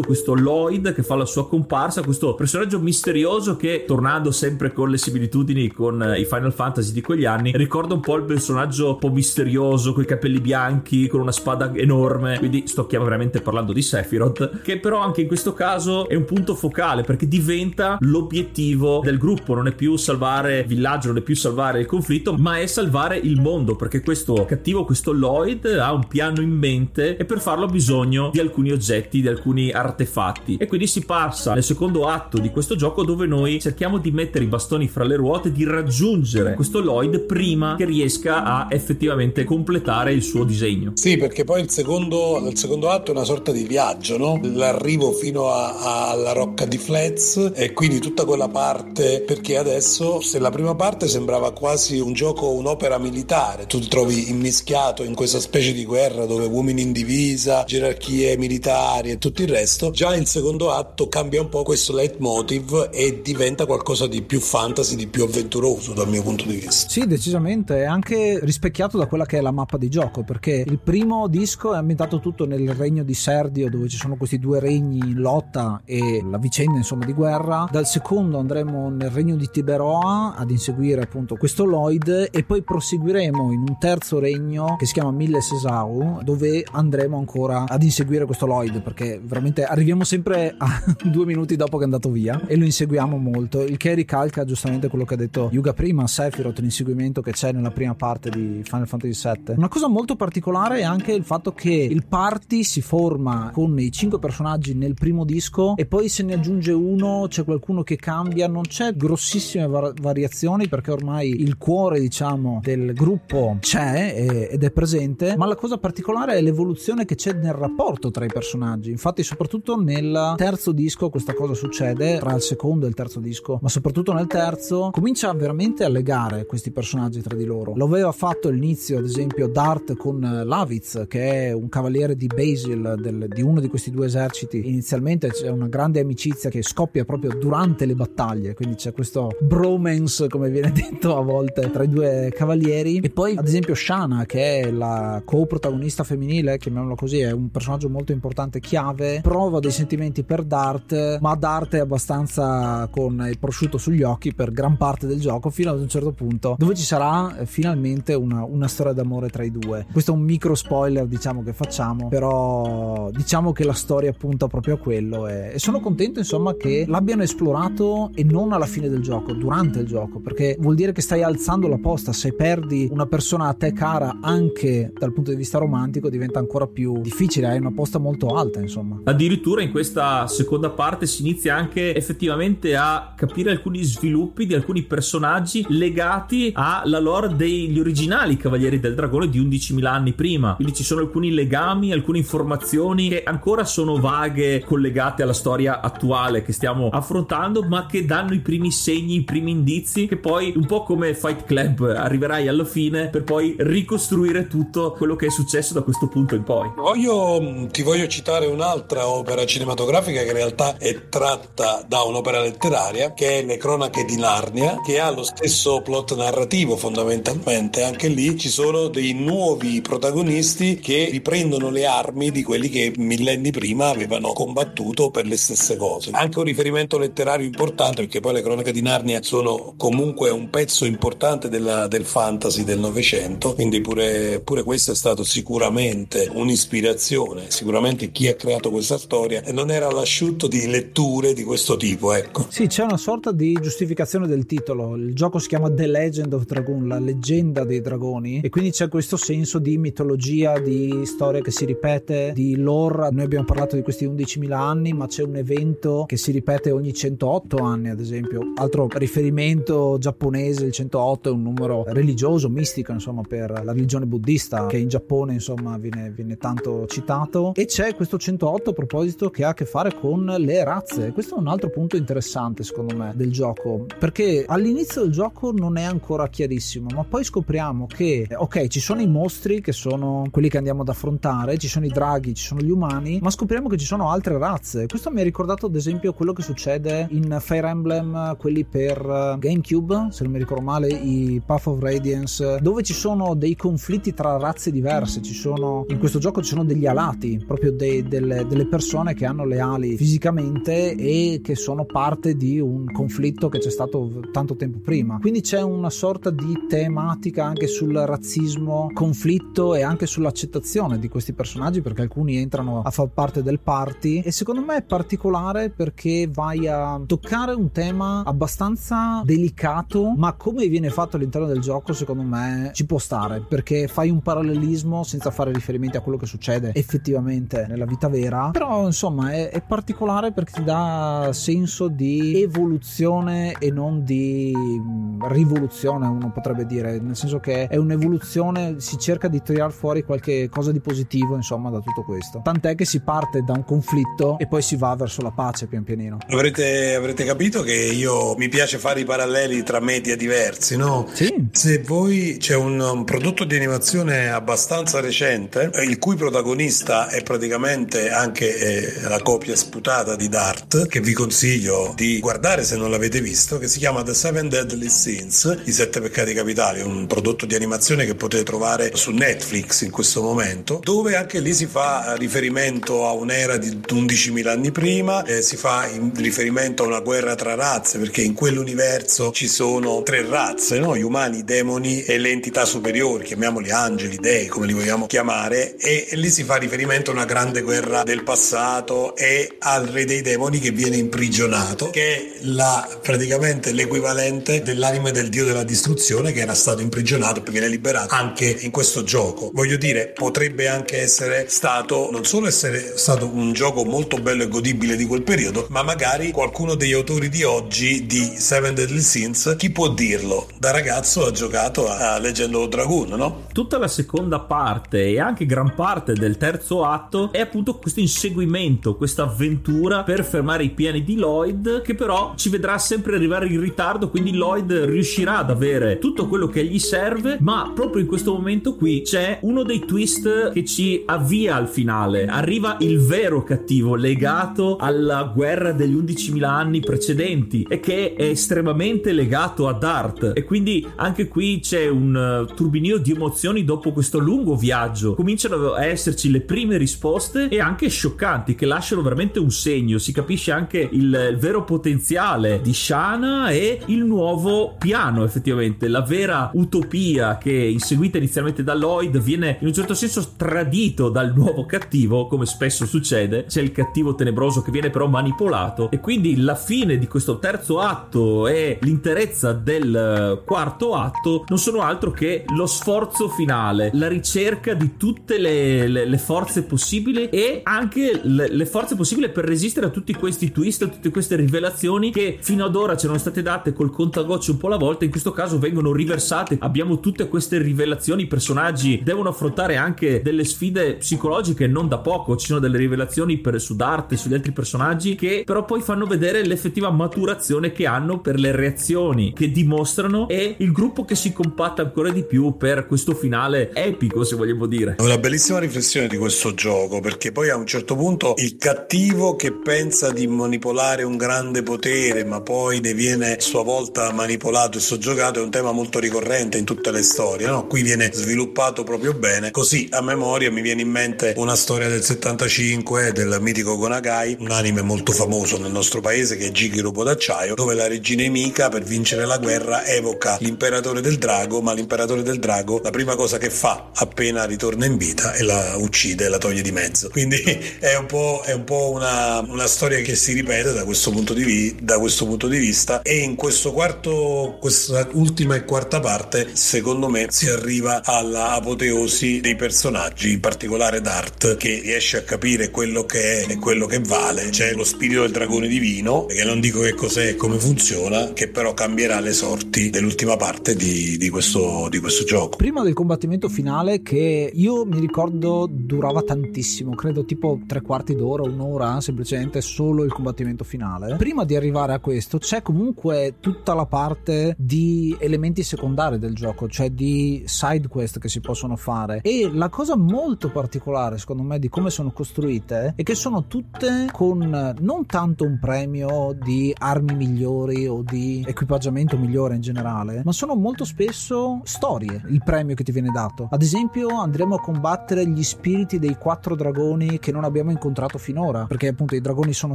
questo Lloyd che fa la sua comparsa, questo personaggio misterioso che tornando sempre con le similitudini con eh, i Final Fantasy di quegli anni ricorda un po' il personaggio un po' misterioso con i capelli bianchi, con una spada enorme, quindi sto veramente parlando di Sephiroth, che però anche in questo caso è un punto focale perché diventa l'obiettivo del gruppo, non è più salvare il villaggio, non è più salvare il conflitto, ma è salvare il mondo perché questo cattivo, questo Lloyd ha un piano in mente e per farlo ha bisogno di alcuni oggetti, di alcuni artefatti e quindi si passa nel secondo atto di questo gioco dove noi cerchiamo di mettere i bastoni fra le ruote, di raggiungere questo Lloyd prima che riesca a effettivamente completare il suo disegno. Sì, perché poi il secondo, il secondo atto è una sorta di viaggio, no? L'arrivo fino a, alla rocca di Flats e quindi tutta quella parte, perché adesso se la prima parte sembrava quasi un gioco, un'opera militare, tu ti trovi immischiato in questa specie di guerra dove uomini in divisa, gerarchie militari e tutto il resto, già il secondo atto cambia un po' questo leitmotiv e diventa qualcosa di più fantasy, di più avventuroso dal mio punto di vista. Sì, decisamente, è anche rispecchiato da quella che è la mappa di gioco, perché il primo disco è ambientato tutto nel regno di Serdio, dove ci sono questi due regni in lotta e la vicenda insomma di guerra. Dal secondo andremo nel regno di Tiberoa ad inseguire appunto questo Lloyd e poi proseguiremo in un terzo regno che si chiama Mille Sesau, dove andremo ancora ad inseguire questo Lloyd, perché veramente arriviamo sempre a due minuti dopo che è andato via e lo inseguiamo molto, il che ricalca giustamente quello che ha detto Yuga prima, Sephiroth, l'inseguimento che c'è nella prima parte di Final Fantasy VII. Una cosa molto particolare è anche il fatto che il party si forma con i cinque personaggi nel primo disco e poi se ne aggiunge uno, c'è qualcuno che cambia, non c'è grossissime var- variazioni perché ormai il cuore diciamo del gruppo c'è ed è presente, ma la cosa particolare è l'evoluzione che c'è nel rapporto tra i personaggi. Infatti soprattutto nel terzo disco questa cosa succede, tra il secondo e il terzo disco, ma soprattutto nel terzo comincia veramente a legare questi personaggi tra di loro. Lo aveva fatto all'inizio ad esempio Dart con Laviz che è un cavaliere di Basil del, di uno di questi due eserciti. Inizialmente c'è una grande amicizia che scoppia proprio durante le battaglie, quindi c'è questo bromance, come viene detto a volte, tra i due cavalieri. E poi, ad esempio, Shana, che è la co-protagonista femminile, chiamiamola così, è un personaggio molto importante, chiave, prova dei sentimenti per Dart, ma Dart è abbastanza con il prosciutto sugli occhi per gran parte del gioco, fino ad un certo punto, dove ci sarà eh, finalmente una, una storia d'amore tra i due. Questo è un micro spoiler, diciamo, che facciamo, però diciamo che la storia punta proprio a quello e, e sono contento, insomma, che l'abbiano esplorato e non alla fine del gioco, durante il gioco, perché vuol dire che stai alzando la posta, se perdi una persona a te cara anche dal punto di vista romantico diventa ancora più difficile, hai una posta molto alta, insomma. Addirittura in questa seconda parte si inizia anche effettivamente a capire alcuni sviluppi di alcuni personaggi legati alla lore degli originali Cavalieri del Dragone di 11.000 anni prima. Quindi ci sono alcuni legami, alcune informazioni che ancora sono vaghe collegate alla storia attuale che stiamo affrontando, ma che danno i primi segni, i primi indizi che poi un po' come Fight Club arriverai alla fine per poi ricostruire tutto quello che è successo da questo punto in poi. Voglio, ti voglio citare un'altra opera cinematografica che in realtà è tratta da un'opera letteraria che è Le cronache di Narnia che ha lo stesso plot narrativo fondamentalmente. Anche lì ci sono dei nuovi protagonisti che riprendono le armi di quelli che millenni prima avevano combattuto per le stesse cose. Anche un riferimento letterario importante perché poi le cronache di Narnia sono comunque un pezzo importante della, del fantasy del Novecento quindi pure, pure questo è stato sicuramente un'ispirazione. Sicuramente chi ha creato questa storia e non era l'asciutto di letture di questo tipo ecco Sì, c'è una sorta di giustificazione del titolo. Il gioco si chiama The Legend of Dragoon, la leggenda dei dragoni, e quindi c'è questo senso di mitologia, di storia che si ripete, di lore. Noi abbiamo parlato di questi 11.000 anni, ma c'è un evento che si ripete ogni 108 anni, ad esempio. Altro riferimento giapponese, il 108 è un numero religioso, mistico, insomma, per la religione buddista, che in Giappone, insomma, viene, viene tanto citato. E c'è questo 108 a proposito che ha a che fare con le razze. Questo è un altro punto interessante, secondo me, del gioco, perché all'inizio del gioco non è ancora chiarissimo, ma poi scopriamo che, ok, ci sono i mostri che sono quelli che andiamo ad affrontare, ci sono i draghi, ci sono gli umani, ma scopriamo che ci sono altre razze. Questo mi ha ricordato, ad esempio, quello che succede in Fire Emblem, quelli per eh, GameCube, se non mi ricordo male, i Path of Radiance, dove ci sono dei conflitti tra razze diverse. Ci sono in questo gioco ci sono degli alati, proprio dei- delle, delle persone che hanno le ali fisicamente e che sono parte di un conflitto che c'è stato tanto tempo prima. Quindi c'è una sorta di tematica anche sul razzismo, conflitto e anche sull'accettazione di questi personaggi perché alcuni entrano a far parte del party e secondo me è particolare perché vai a toccare un tema abbastanza delicato ma come viene fatto all'interno del gioco secondo me ci può stare perché fai un parallelismo senza fare riferimenti a quello che succede effettivamente nella vita vera però insomma è, è particolare perché ti dà senso di evoluzione e non di mh, rivoluzione uno potrebbe dire. Nel senso che è un'evoluzione si cerca di tirar fuori qualche cosa di positivo insomma da tutto questo. Tant'è che si parte da un conflitto e poi si va verso la pace pian pianino. Avrete, avrete capito che io mi piace fare i paralleli tra media diversi, no? sì. Se voi c'è un, un prodotto di animazione abbastanza recente, il cui protagonista è praticamente anche eh, la copia sputata di Dart, che vi consiglio di guardare se non l'avete visto, che si chiama The Seven Deadly Sins, i sette peccati capitali, un prodotto di animazione che potete trovare su Netflix in questo momento, dove anche lì si fa riferimento a un'era di 11.000 anni prima, eh, si fa riferimento a una guerra tra razze, perché in quell'universo ci sono tre razze, no? gli umani, i demoni e le entità superiori, chiamiamoli angeli, dei, come li vogliamo chiamare, e, e lì si fa riferimento a una grande guerra del passato e al re dei demoni che viene imprigionato, che è la, praticamente l'equivalente dell'anima del dio della distruzione che era stato imprigionato e viene liberato anche in questo gioco. Voglio dire, potrebbe anche essere stato, non solo essere stato un gioco molto bello e godibile di quel periodo, ma magari qualcuno degli autori di oggi di Seven Deadly Sins, chi può dirlo? Da ragazzo ha giocato a Legend of Dragoon, no? Tutta la seconda parte e anche gran parte del terzo atto è appunto questo inseguimento, questa avventura per fermare i piani di Lloyd, che però ci vedrà sempre arrivare in ritardo, quindi Lloyd riuscirà ad avere tutto quello che gli serve, ma proprio in questo momento qui c'è uno dei twist che ci avvia al finale. Arriva il vero cattivo legato alla guerra degli 11.000 anni precedenti e che è estremamente legato a Dart e quindi anche qui c'è un eh, turbinio di emozioni dopo questo lungo viaggio. Cominciano a esserci le prime risposte e anche scioccanti che lasciano veramente un segno. Si capisce anche il, il vero potenziale di Shana e il nuovo piano, effettivamente, la vera utopia che inseguita inizialmente da Lloyd viene in un certo senso tradito dal nuovo cattivo, come spesso succede. C'è il cattivo tenebroso che viene però manipolato e quindi la fine di questo terzo atto e l'interezza del eh, quarto atto non sono altro che lo sforzo finale, la ricerca di tutte le, le- le forze possibili e anche le, le forze possibili per resistere a tutti questi twist, a tutte queste rivelazioni che fino ad ora c'erano state date col contagocce un po' alla volta, in questo caso vengono riversate. Abbiamo tutte queste rivelazioni, i personaggi devono affrontare anche delle sfide psicologiche non da poco, ci sono delle rivelazioni per, su Dart e sugli altri personaggi che però poi fanno vedere l'effettiva maturazione che hanno per le reazioni che dimostrano e il gruppo che si compatta ancora di più per questo finale epico, se vogliamo dire. È una bellissima riflessione di questo gioco, perché poi a un certo punto il cattivo che pensa di manipolare un grande potere, ma poi ne viene a sua volta manipolato e soggiogato, è un tema molto ricorrente in tutte le storie, no? Qui viene sviluppato proprio bene. Così a memoria mi viene in mente una storia del 75 del mitico Gonagai, un anime molto famoso nel nostro paese che è Jiki Robo d'acciaio, dove la regina Emika per vincere la guerra evoca l'imperatore del drago, ma l'imperatore del drago la prima cosa che fa appena ritorna in vita è la uccide, la toglie di mezzo. Quindi è un po', è un po una, una, storia che si ripete da questo, punto di, da questo punto di vista e in questo quarto, questa ultima e quarta parte, secondo me si arriva alla apoteosi dei personaggi, in particolare Dart, che riesce a capire quello che è e quello che vale. C'è lo spirito del dragone divino, che non dico che cos'è e come funziona, che però cambierà le sorti dell'ultima parte di, di, questo, di questo gioco. Prima del combattimento finale, che io mi ricordo durava tantissimo, credo tipo tre quarti d'ora, un'ora, semplicemente solo il combattimento finale. Prima di arrivare a questo c'è comunque tutta la parte di elementi secondari del gioco, cioè di side quest che si possono fare. E la cosa molto particolare, secondo me, di come sono costruite è che sono tutte con non tanto un premio di armi migliori o di equipaggiamento migliore in generale, ma sono molto spesso storie il premio che ti viene dato. Ad esempio, andremo a combattere gli spiriti dei quattro dragoni che non abbiamo incontrato finora, perché appunto i dragoni sono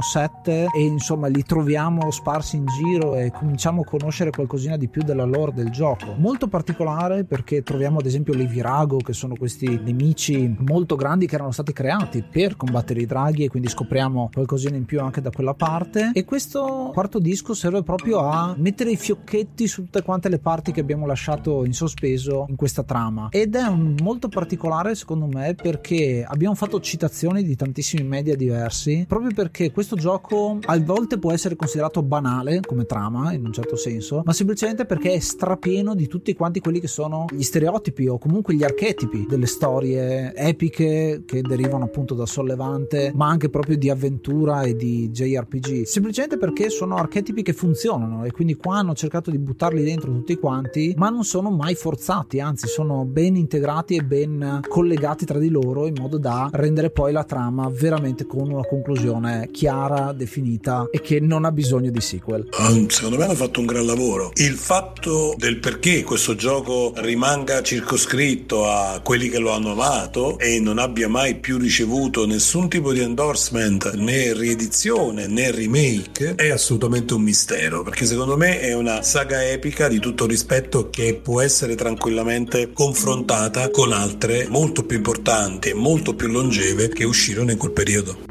sette e insomma li troviamo sparsi in giro e cominciamo a conoscere qualcosina di più della lore del gioco. Molto particolare perché troviamo ad esempio le Virago, che sono questi nemici molto grandi che erano stati creati per combattere i draghi e quindi scopriamo qualcosina in più anche da quella parte. E questo quarto disco serve proprio a mettere i fiocchetti su tutte quante le parti che abbiamo lasciato in sospeso in questa trama. Ed è molto particolare secondo me perché abbiamo fatto citazioni di tantissimi media diversi, proprio perché questo gioco a volte può essere considerato banale come trama in un certo senso, ma semplicemente perché è strapieno di tutti quanti quelli che sono gli stereotipi o comunque gli archetipi delle storie epiche che derivano appunto da Sollevante, ma anche proprio di avventura e di JRPG. Semplicemente perché sono archetipi che funzionano e quindi qua hanno cercato di buttarli dentro tutti quanti, ma non sono mai forzati, anzi sono ben integrati e ben collegati tra di loro in modo da rendere poi la trama veramente con una conclusione chiara, definita e che non ha bisogno di sequel. Um, secondo me hanno fatto un gran lavoro. Il fatto del perché questo gioco rimanga circoscritto a quelli che lo hanno amato e non abbia mai più ricevuto nessun tipo di endorsement né riedizione né remake è assolutamente un mistero perché secondo me è una saga epica di tutto rispetto che può essere tranquillamente confrontata con altre molto più importanti e molto più longeve che uscirono in quel periodo.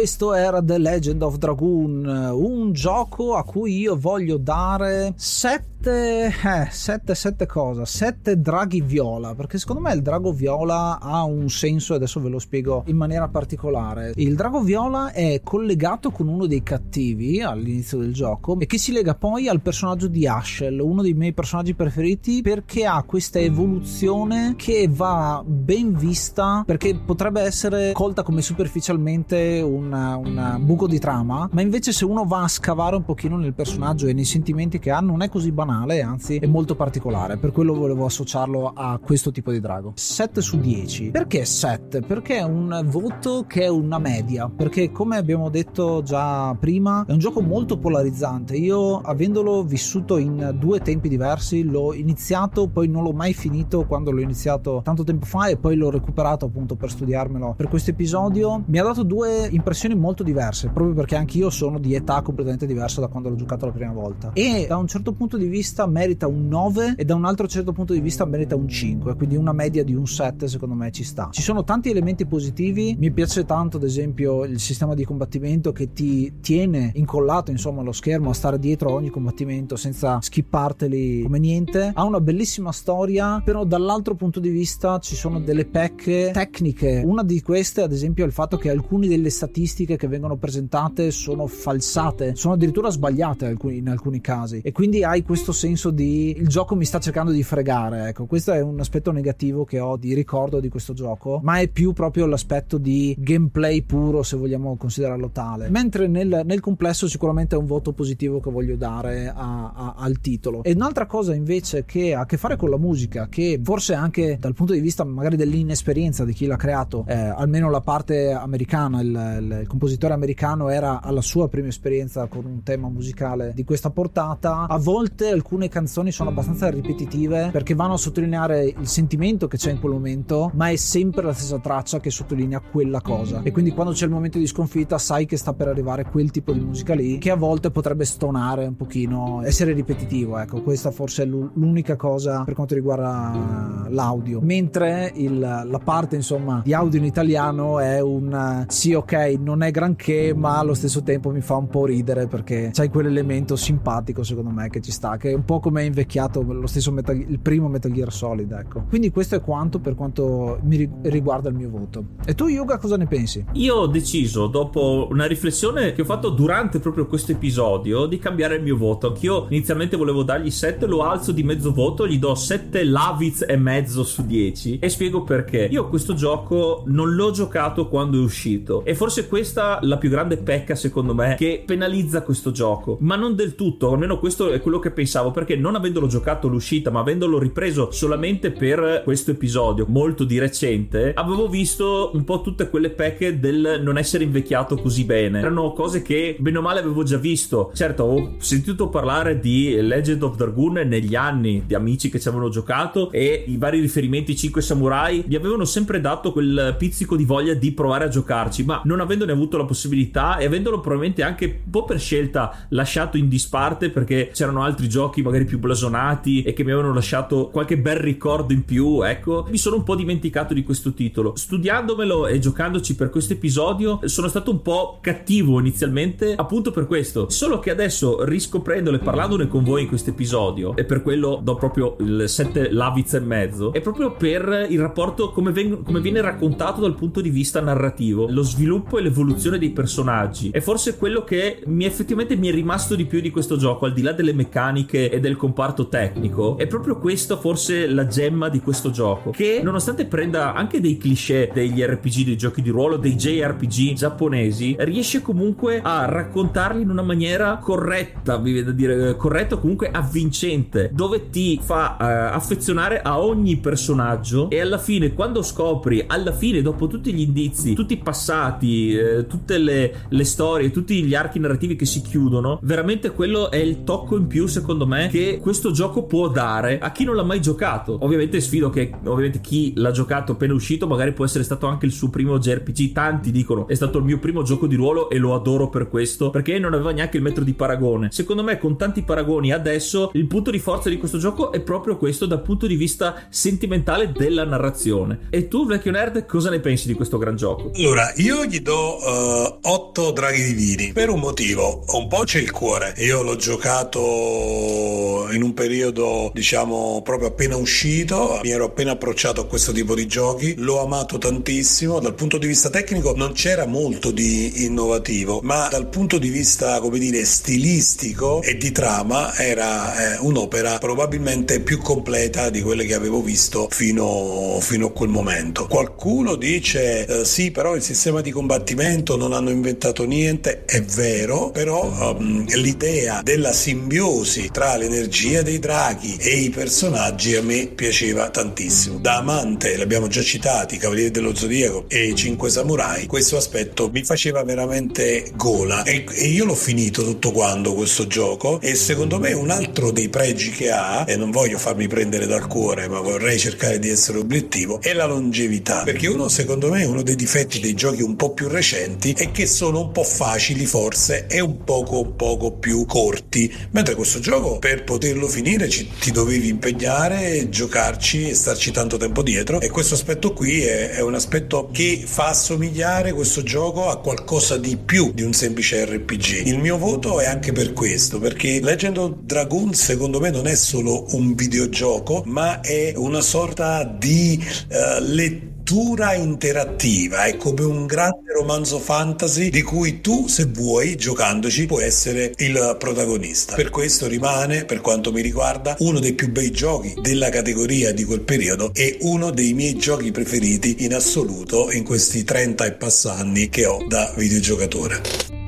way questo era The Legend of Dragoon, un gioco a cui io voglio dare 7 eh, 7 7 cosa? 7 draghi viola, perché secondo me il drago viola ha un senso adesso ve lo spiego in maniera particolare. Il drago viola è collegato con uno dei cattivi all'inizio del gioco e che si lega poi al personaggio di Ashel, uno dei miei personaggi preferiti perché ha questa evoluzione che va ben vista perché potrebbe essere colta come superficialmente un, un buco di trama, ma invece se uno va a scavare un pochino nel personaggio e nei sentimenti che ha non è così banale banale, anzi è molto particolare, per quello volevo associarlo a questo tipo di drago. 7 su 10. Perché 7? Perché è un voto che è una media, perché come abbiamo detto già prima, è un gioco molto polarizzante. Io avendolo vissuto in due tempi diversi, l'ho iniziato, poi non l'ho mai finito quando l'ho iniziato tanto tempo fa e poi l'ho recuperato appunto per studiarmelo per questo episodio. Mi ha dato due impressioni molto diverse, proprio perché anch'io sono di età completamente diversa da quando l'ho giocato la prima volta. E da un certo punto di vista merita un 9 e da un altro certo punto di vista merita un 5, quindi una media di un 7 secondo me ci sta. Ci sono tanti elementi positivi, mi piace tanto ad esempio il sistema di combattimento che ti tiene incollato insomma allo schermo a stare dietro a ogni combattimento senza skipparteli come niente. Ha una bellissima storia, però dall'altro punto di vista ci sono delle pecche tecniche. Una di queste ad esempio è il fatto che alcune delle statistiche che vengono presentate sono falsate, sono addirittura sbagliate in alcuni casi e quindi hai questo senso di il gioco mi sta cercando di fregare, ecco, questo è un aspetto negativo che ho di ricordo di questo gioco, ma è più proprio l'aspetto di gameplay puro se vogliamo considerarlo tale. Mentre nel, nel complesso sicuramente è un voto positivo che voglio dare a, a, al titolo. E un'altra cosa invece che ha a che fare con la musica, che forse anche dal punto di vista magari dell'inesperienza di chi l'ha creato, eh, almeno la parte americana, il, il, il compositore americano era alla sua prima esperienza con un tema musicale di questa portata, a volte alcune canzoni sono abbastanza ripetitive perché vanno a sottolineare il sentimento che c'è in quel momento, ma è sempre la stessa traccia che sottolinea quella cosa. E quindi quando c'è il momento di sconfitta sai che sta per arrivare quel tipo di musica lì, che a volte potrebbe stonare un pochino, essere ripetitivo. Ecco, questa forse è l'unica cosa per quanto riguarda l'audio. Mentre il, la parte insomma di audio in italiano è un sì, ok, non è granché, ma allo stesso tempo mi fa un po' ridere perché c'hai quell'elemento simpatico secondo me che ci sta, che è un po' come è invecchiato lo stesso Metal, il primo Metal Gear Solid, ecco. Quindi questo è quanto per quanto mi riguarda il mio voto. E tu Yuga cosa ne pensi? Io ho deciso dopo una riflessione che ho fatto durante proprio questo episodio di cambiare il mio voto. Anch'io inizialmente volevo dargli 7, lo alzo di mezzo voto, gli do 7 Laviz e mezzo su 10 e spiego perché. Io questo gioco non l'ho giocato quando è uscito e forse questa la più grande pecca secondo me che penalizza questo gioco, ma non del tutto, almeno questo è quello che pensavo perché non avendolo giocato all'uscita, ma avendolo ripreso solamente per questo episodio molto di recente, avevo visto un po' tutte quelle pecche del non essere invecchiato così bene. Erano cose che bene o male avevo già visto. Certo, ho sentito parlare di Legend of Dragoon negli anni di amici che ci avevano giocato e i vari riferimenti 5 samurai mi avevano sempre dato quel pizzico di voglia di provare a giocarci, ma non avendone avuto la possibilità e avendolo probabilmente anche un po' per scelta lasciato in disparte perché c'erano altri giochi magari più blasonati e che mi avevano lasciato qualche bel ricordo in più, ecco, mi sono un po' dimenticato di questo titolo. Studiandomelo e giocandoci per questo episodio sono stato un po' cattivo inizialmente appunto per questo, solo che adesso riscoprendolo e parlandone con voi in questo episodio e per quello do proprio il 7 Laviz e mezzo, è proprio per il rapporto come, veng- come viene raccontato dal punto di vista narrativo, lo sviluppo e l'evoluzione dei personaggi. È forse quello che mi effettivamente mi è rimasto di più di questo gioco, al di là delle meccaniche e del comparto tecnico. È proprio questo forse la gemma di questo gioco, che nonostante prenda anche dei cliché degli RPG, dei giochi di ruolo, dei JRPG giapponesi, riesce comunque a raccontarli in una maniera corretta, vi viene dire corretta o comunque avvincente, dove ti fa uh, affezionare a ogni personaggio e alla fine quando scopri, alla fine dopo tutti gli indizi, tutti i passati, eh, tutte le, le storie, tutti gli archi narrativi che si chiudono, veramente quello è il tocco in più secondo me che questo gioco può dare a chi non l'ha mai giocato. Ovviamente sfido che ovviamente chi l'ha giocato appena uscito magari può essere stato anche il suo primo JRPG, tanti dicono è stato il mio primo gioco di ruolo e lo adoro per questo perché non aveva neanche il metro di paragone. Secondo me con tanti paragoni adesso il punto di forza di questo gioco è proprio questo dal punto di vista sentimentale della narrazione. E tu vecchio nerd cosa ne pensi di questo gran gioco? Allora, io gli do uh, 8 draghi divini per un motivo, un po' c'è il cuore. Io l'ho giocato in un periodo, diciamo, proprio appena uscito, mi ero appena approcciato a questo tipo di giochi, l'ho amato tantissimo, dal punto di vista tecnico non c'era molto di innovativo, ma dal punto di vista, come dire, stilistico e di trama era eh, un'opera probabilmente più completa di quelle che avevo visto fino, fino a quel momento. Qualcuno dice eh, sì, però il sistema di combattimento non hanno inventato niente, è vero, però um, l'idea della simbiosi tra l'energia dei draghi e i personaggi a me piaceva tantissimo. Da amante, l'abbiamo già citati, Cavalieri dello Zodiaco e i Cinque Samurai, questo aspetto mi faceva veramente gola e, e io l'ho finito tutto quanto questo gioco e secondo me un altro dei pregi che ha, e non voglio farmi prendere dal cuore ma vorrei cercare di essere obiettivo, è la longevità, perché uno secondo me uno dei difetti dei giochi un po' più recenti è che sono un po' facili forse e un poco poco più corti, mentre questo gioco per poterlo finire ci, ti dovevi impegnare, giocarci e starci tanto tempo dietro e questo aspetto qui è, è un aspetto che fa assomigliare questo gioco a qualcosa di più di un semplice RPG. Il mio voto è anche per questo, perché Legend of Dragoon secondo me non è solo un videogioco, ma è una sorta di uh, lettura lettura interattiva, è come un grande romanzo fantasy di cui tu, se vuoi, giocandoci, puoi essere il protagonista. Per questo rimane, per quanto mi riguarda, uno dei più bei giochi della categoria di quel periodo e uno dei miei giochi preferiti in assoluto in questi 30 e passa anni che ho da videogiocatore.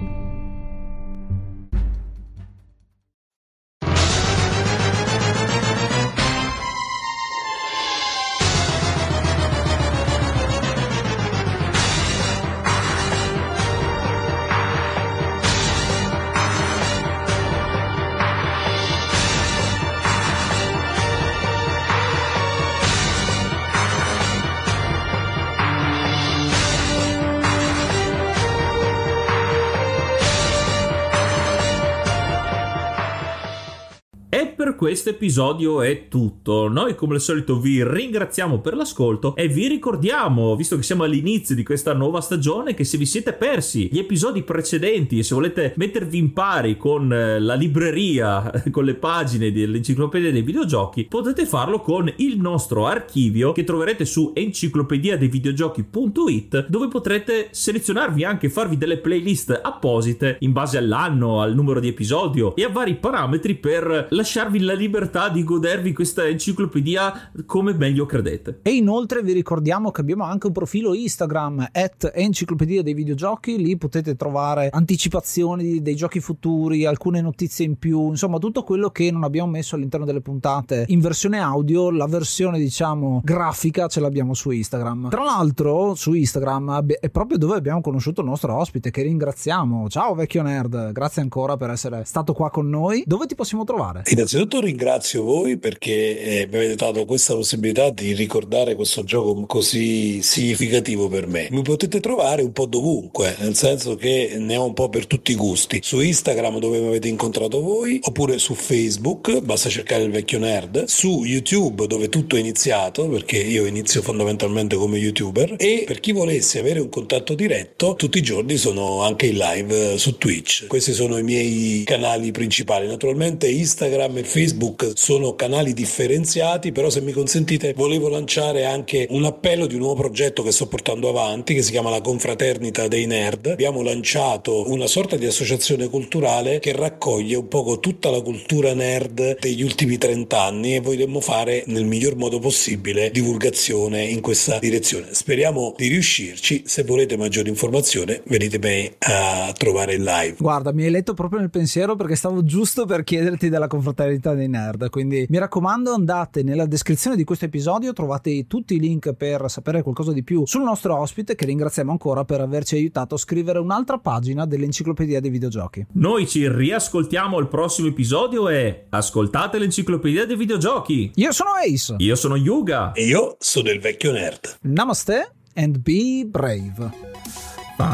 Questo episodio è tutto. Noi come al solito vi ringraziamo per l'ascolto e vi ricordiamo, visto che siamo all'inizio di questa nuova stagione, che se vi siete persi gli episodi precedenti e se volete mettervi in pari con eh, la libreria, con le pagine dell'enciclopedia dei videogiochi, potete farlo con il nostro archivio che troverete su enciclopedia dei videogiochi.it dove potrete selezionarvi anche farvi delle playlist apposite in base all'anno, al numero di episodio e a vari parametri per lasciarvi la la libertà di godervi questa enciclopedia come meglio credete. E inoltre vi ricordiamo che abbiamo anche un profilo Instagram at enciclopedia dei videogiochi, lì potete trovare anticipazioni dei giochi futuri, alcune notizie in più, insomma tutto quello che non abbiamo messo all'interno delle puntate in versione audio, la versione diciamo grafica ce l'abbiamo su Instagram. Tra l'altro su Instagram è proprio dove abbiamo conosciuto il nostro ospite che ringraziamo. Ciao vecchio nerd, grazie ancora per essere stato qua con noi. Dove ti possiamo trovare? Innanzitutto ringrazio voi perché eh, mi avete dato questa possibilità di ricordare questo gioco così significativo per me. Mi potete trovare un po' dovunque, nel senso che ne ho un po' per tutti i gusti. Su Instagram dove mi avete incontrato voi, oppure su Facebook, basta cercare il vecchio nerd, su YouTube dove tutto è iniziato, perché io inizio fondamentalmente come youtuber, e per chi volesse avere un contatto diretto, tutti i giorni sono anche in live su Twitch. Questi sono i miei canali principali. Naturalmente Instagram e Facebook Facebook sono canali differenziati, però se mi consentite volevo lanciare anche un appello di un nuovo progetto che sto portando avanti che si chiama la Confraternita dei Nerd. Abbiamo lanciato una sorta di associazione culturale che raccoglie un poco tutta la cultura nerd degli ultimi 30 anni e vogliamo fare nel miglior modo possibile divulgazione in questa direzione. Speriamo di riuscirci. Se volete maggiori informazioni venite me a trovare in live. Guarda, mi hai letto proprio nel pensiero perché stavo giusto per chiederti della confraternita dei dei nerd. Quindi mi raccomando, andate nella descrizione di questo episodio, trovate tutti i link per sapere qualcosa di più sul nostro ospite, che ringraziamo ancora per averci aiutato a scrivere un'altra pagina dell'enciclopedia dei videogiochi. Noi ci riascoltiamo al prossimo episodio e ascoltate l'enciclopedia dei videogiochi. Io sono Ace. Io sono Yuga. E io sono il vecchio nerd. Namaste and be brave.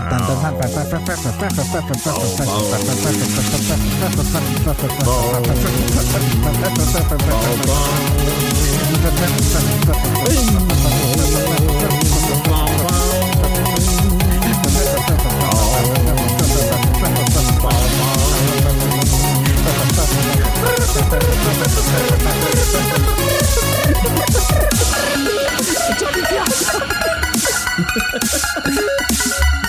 Johnny Fiasco.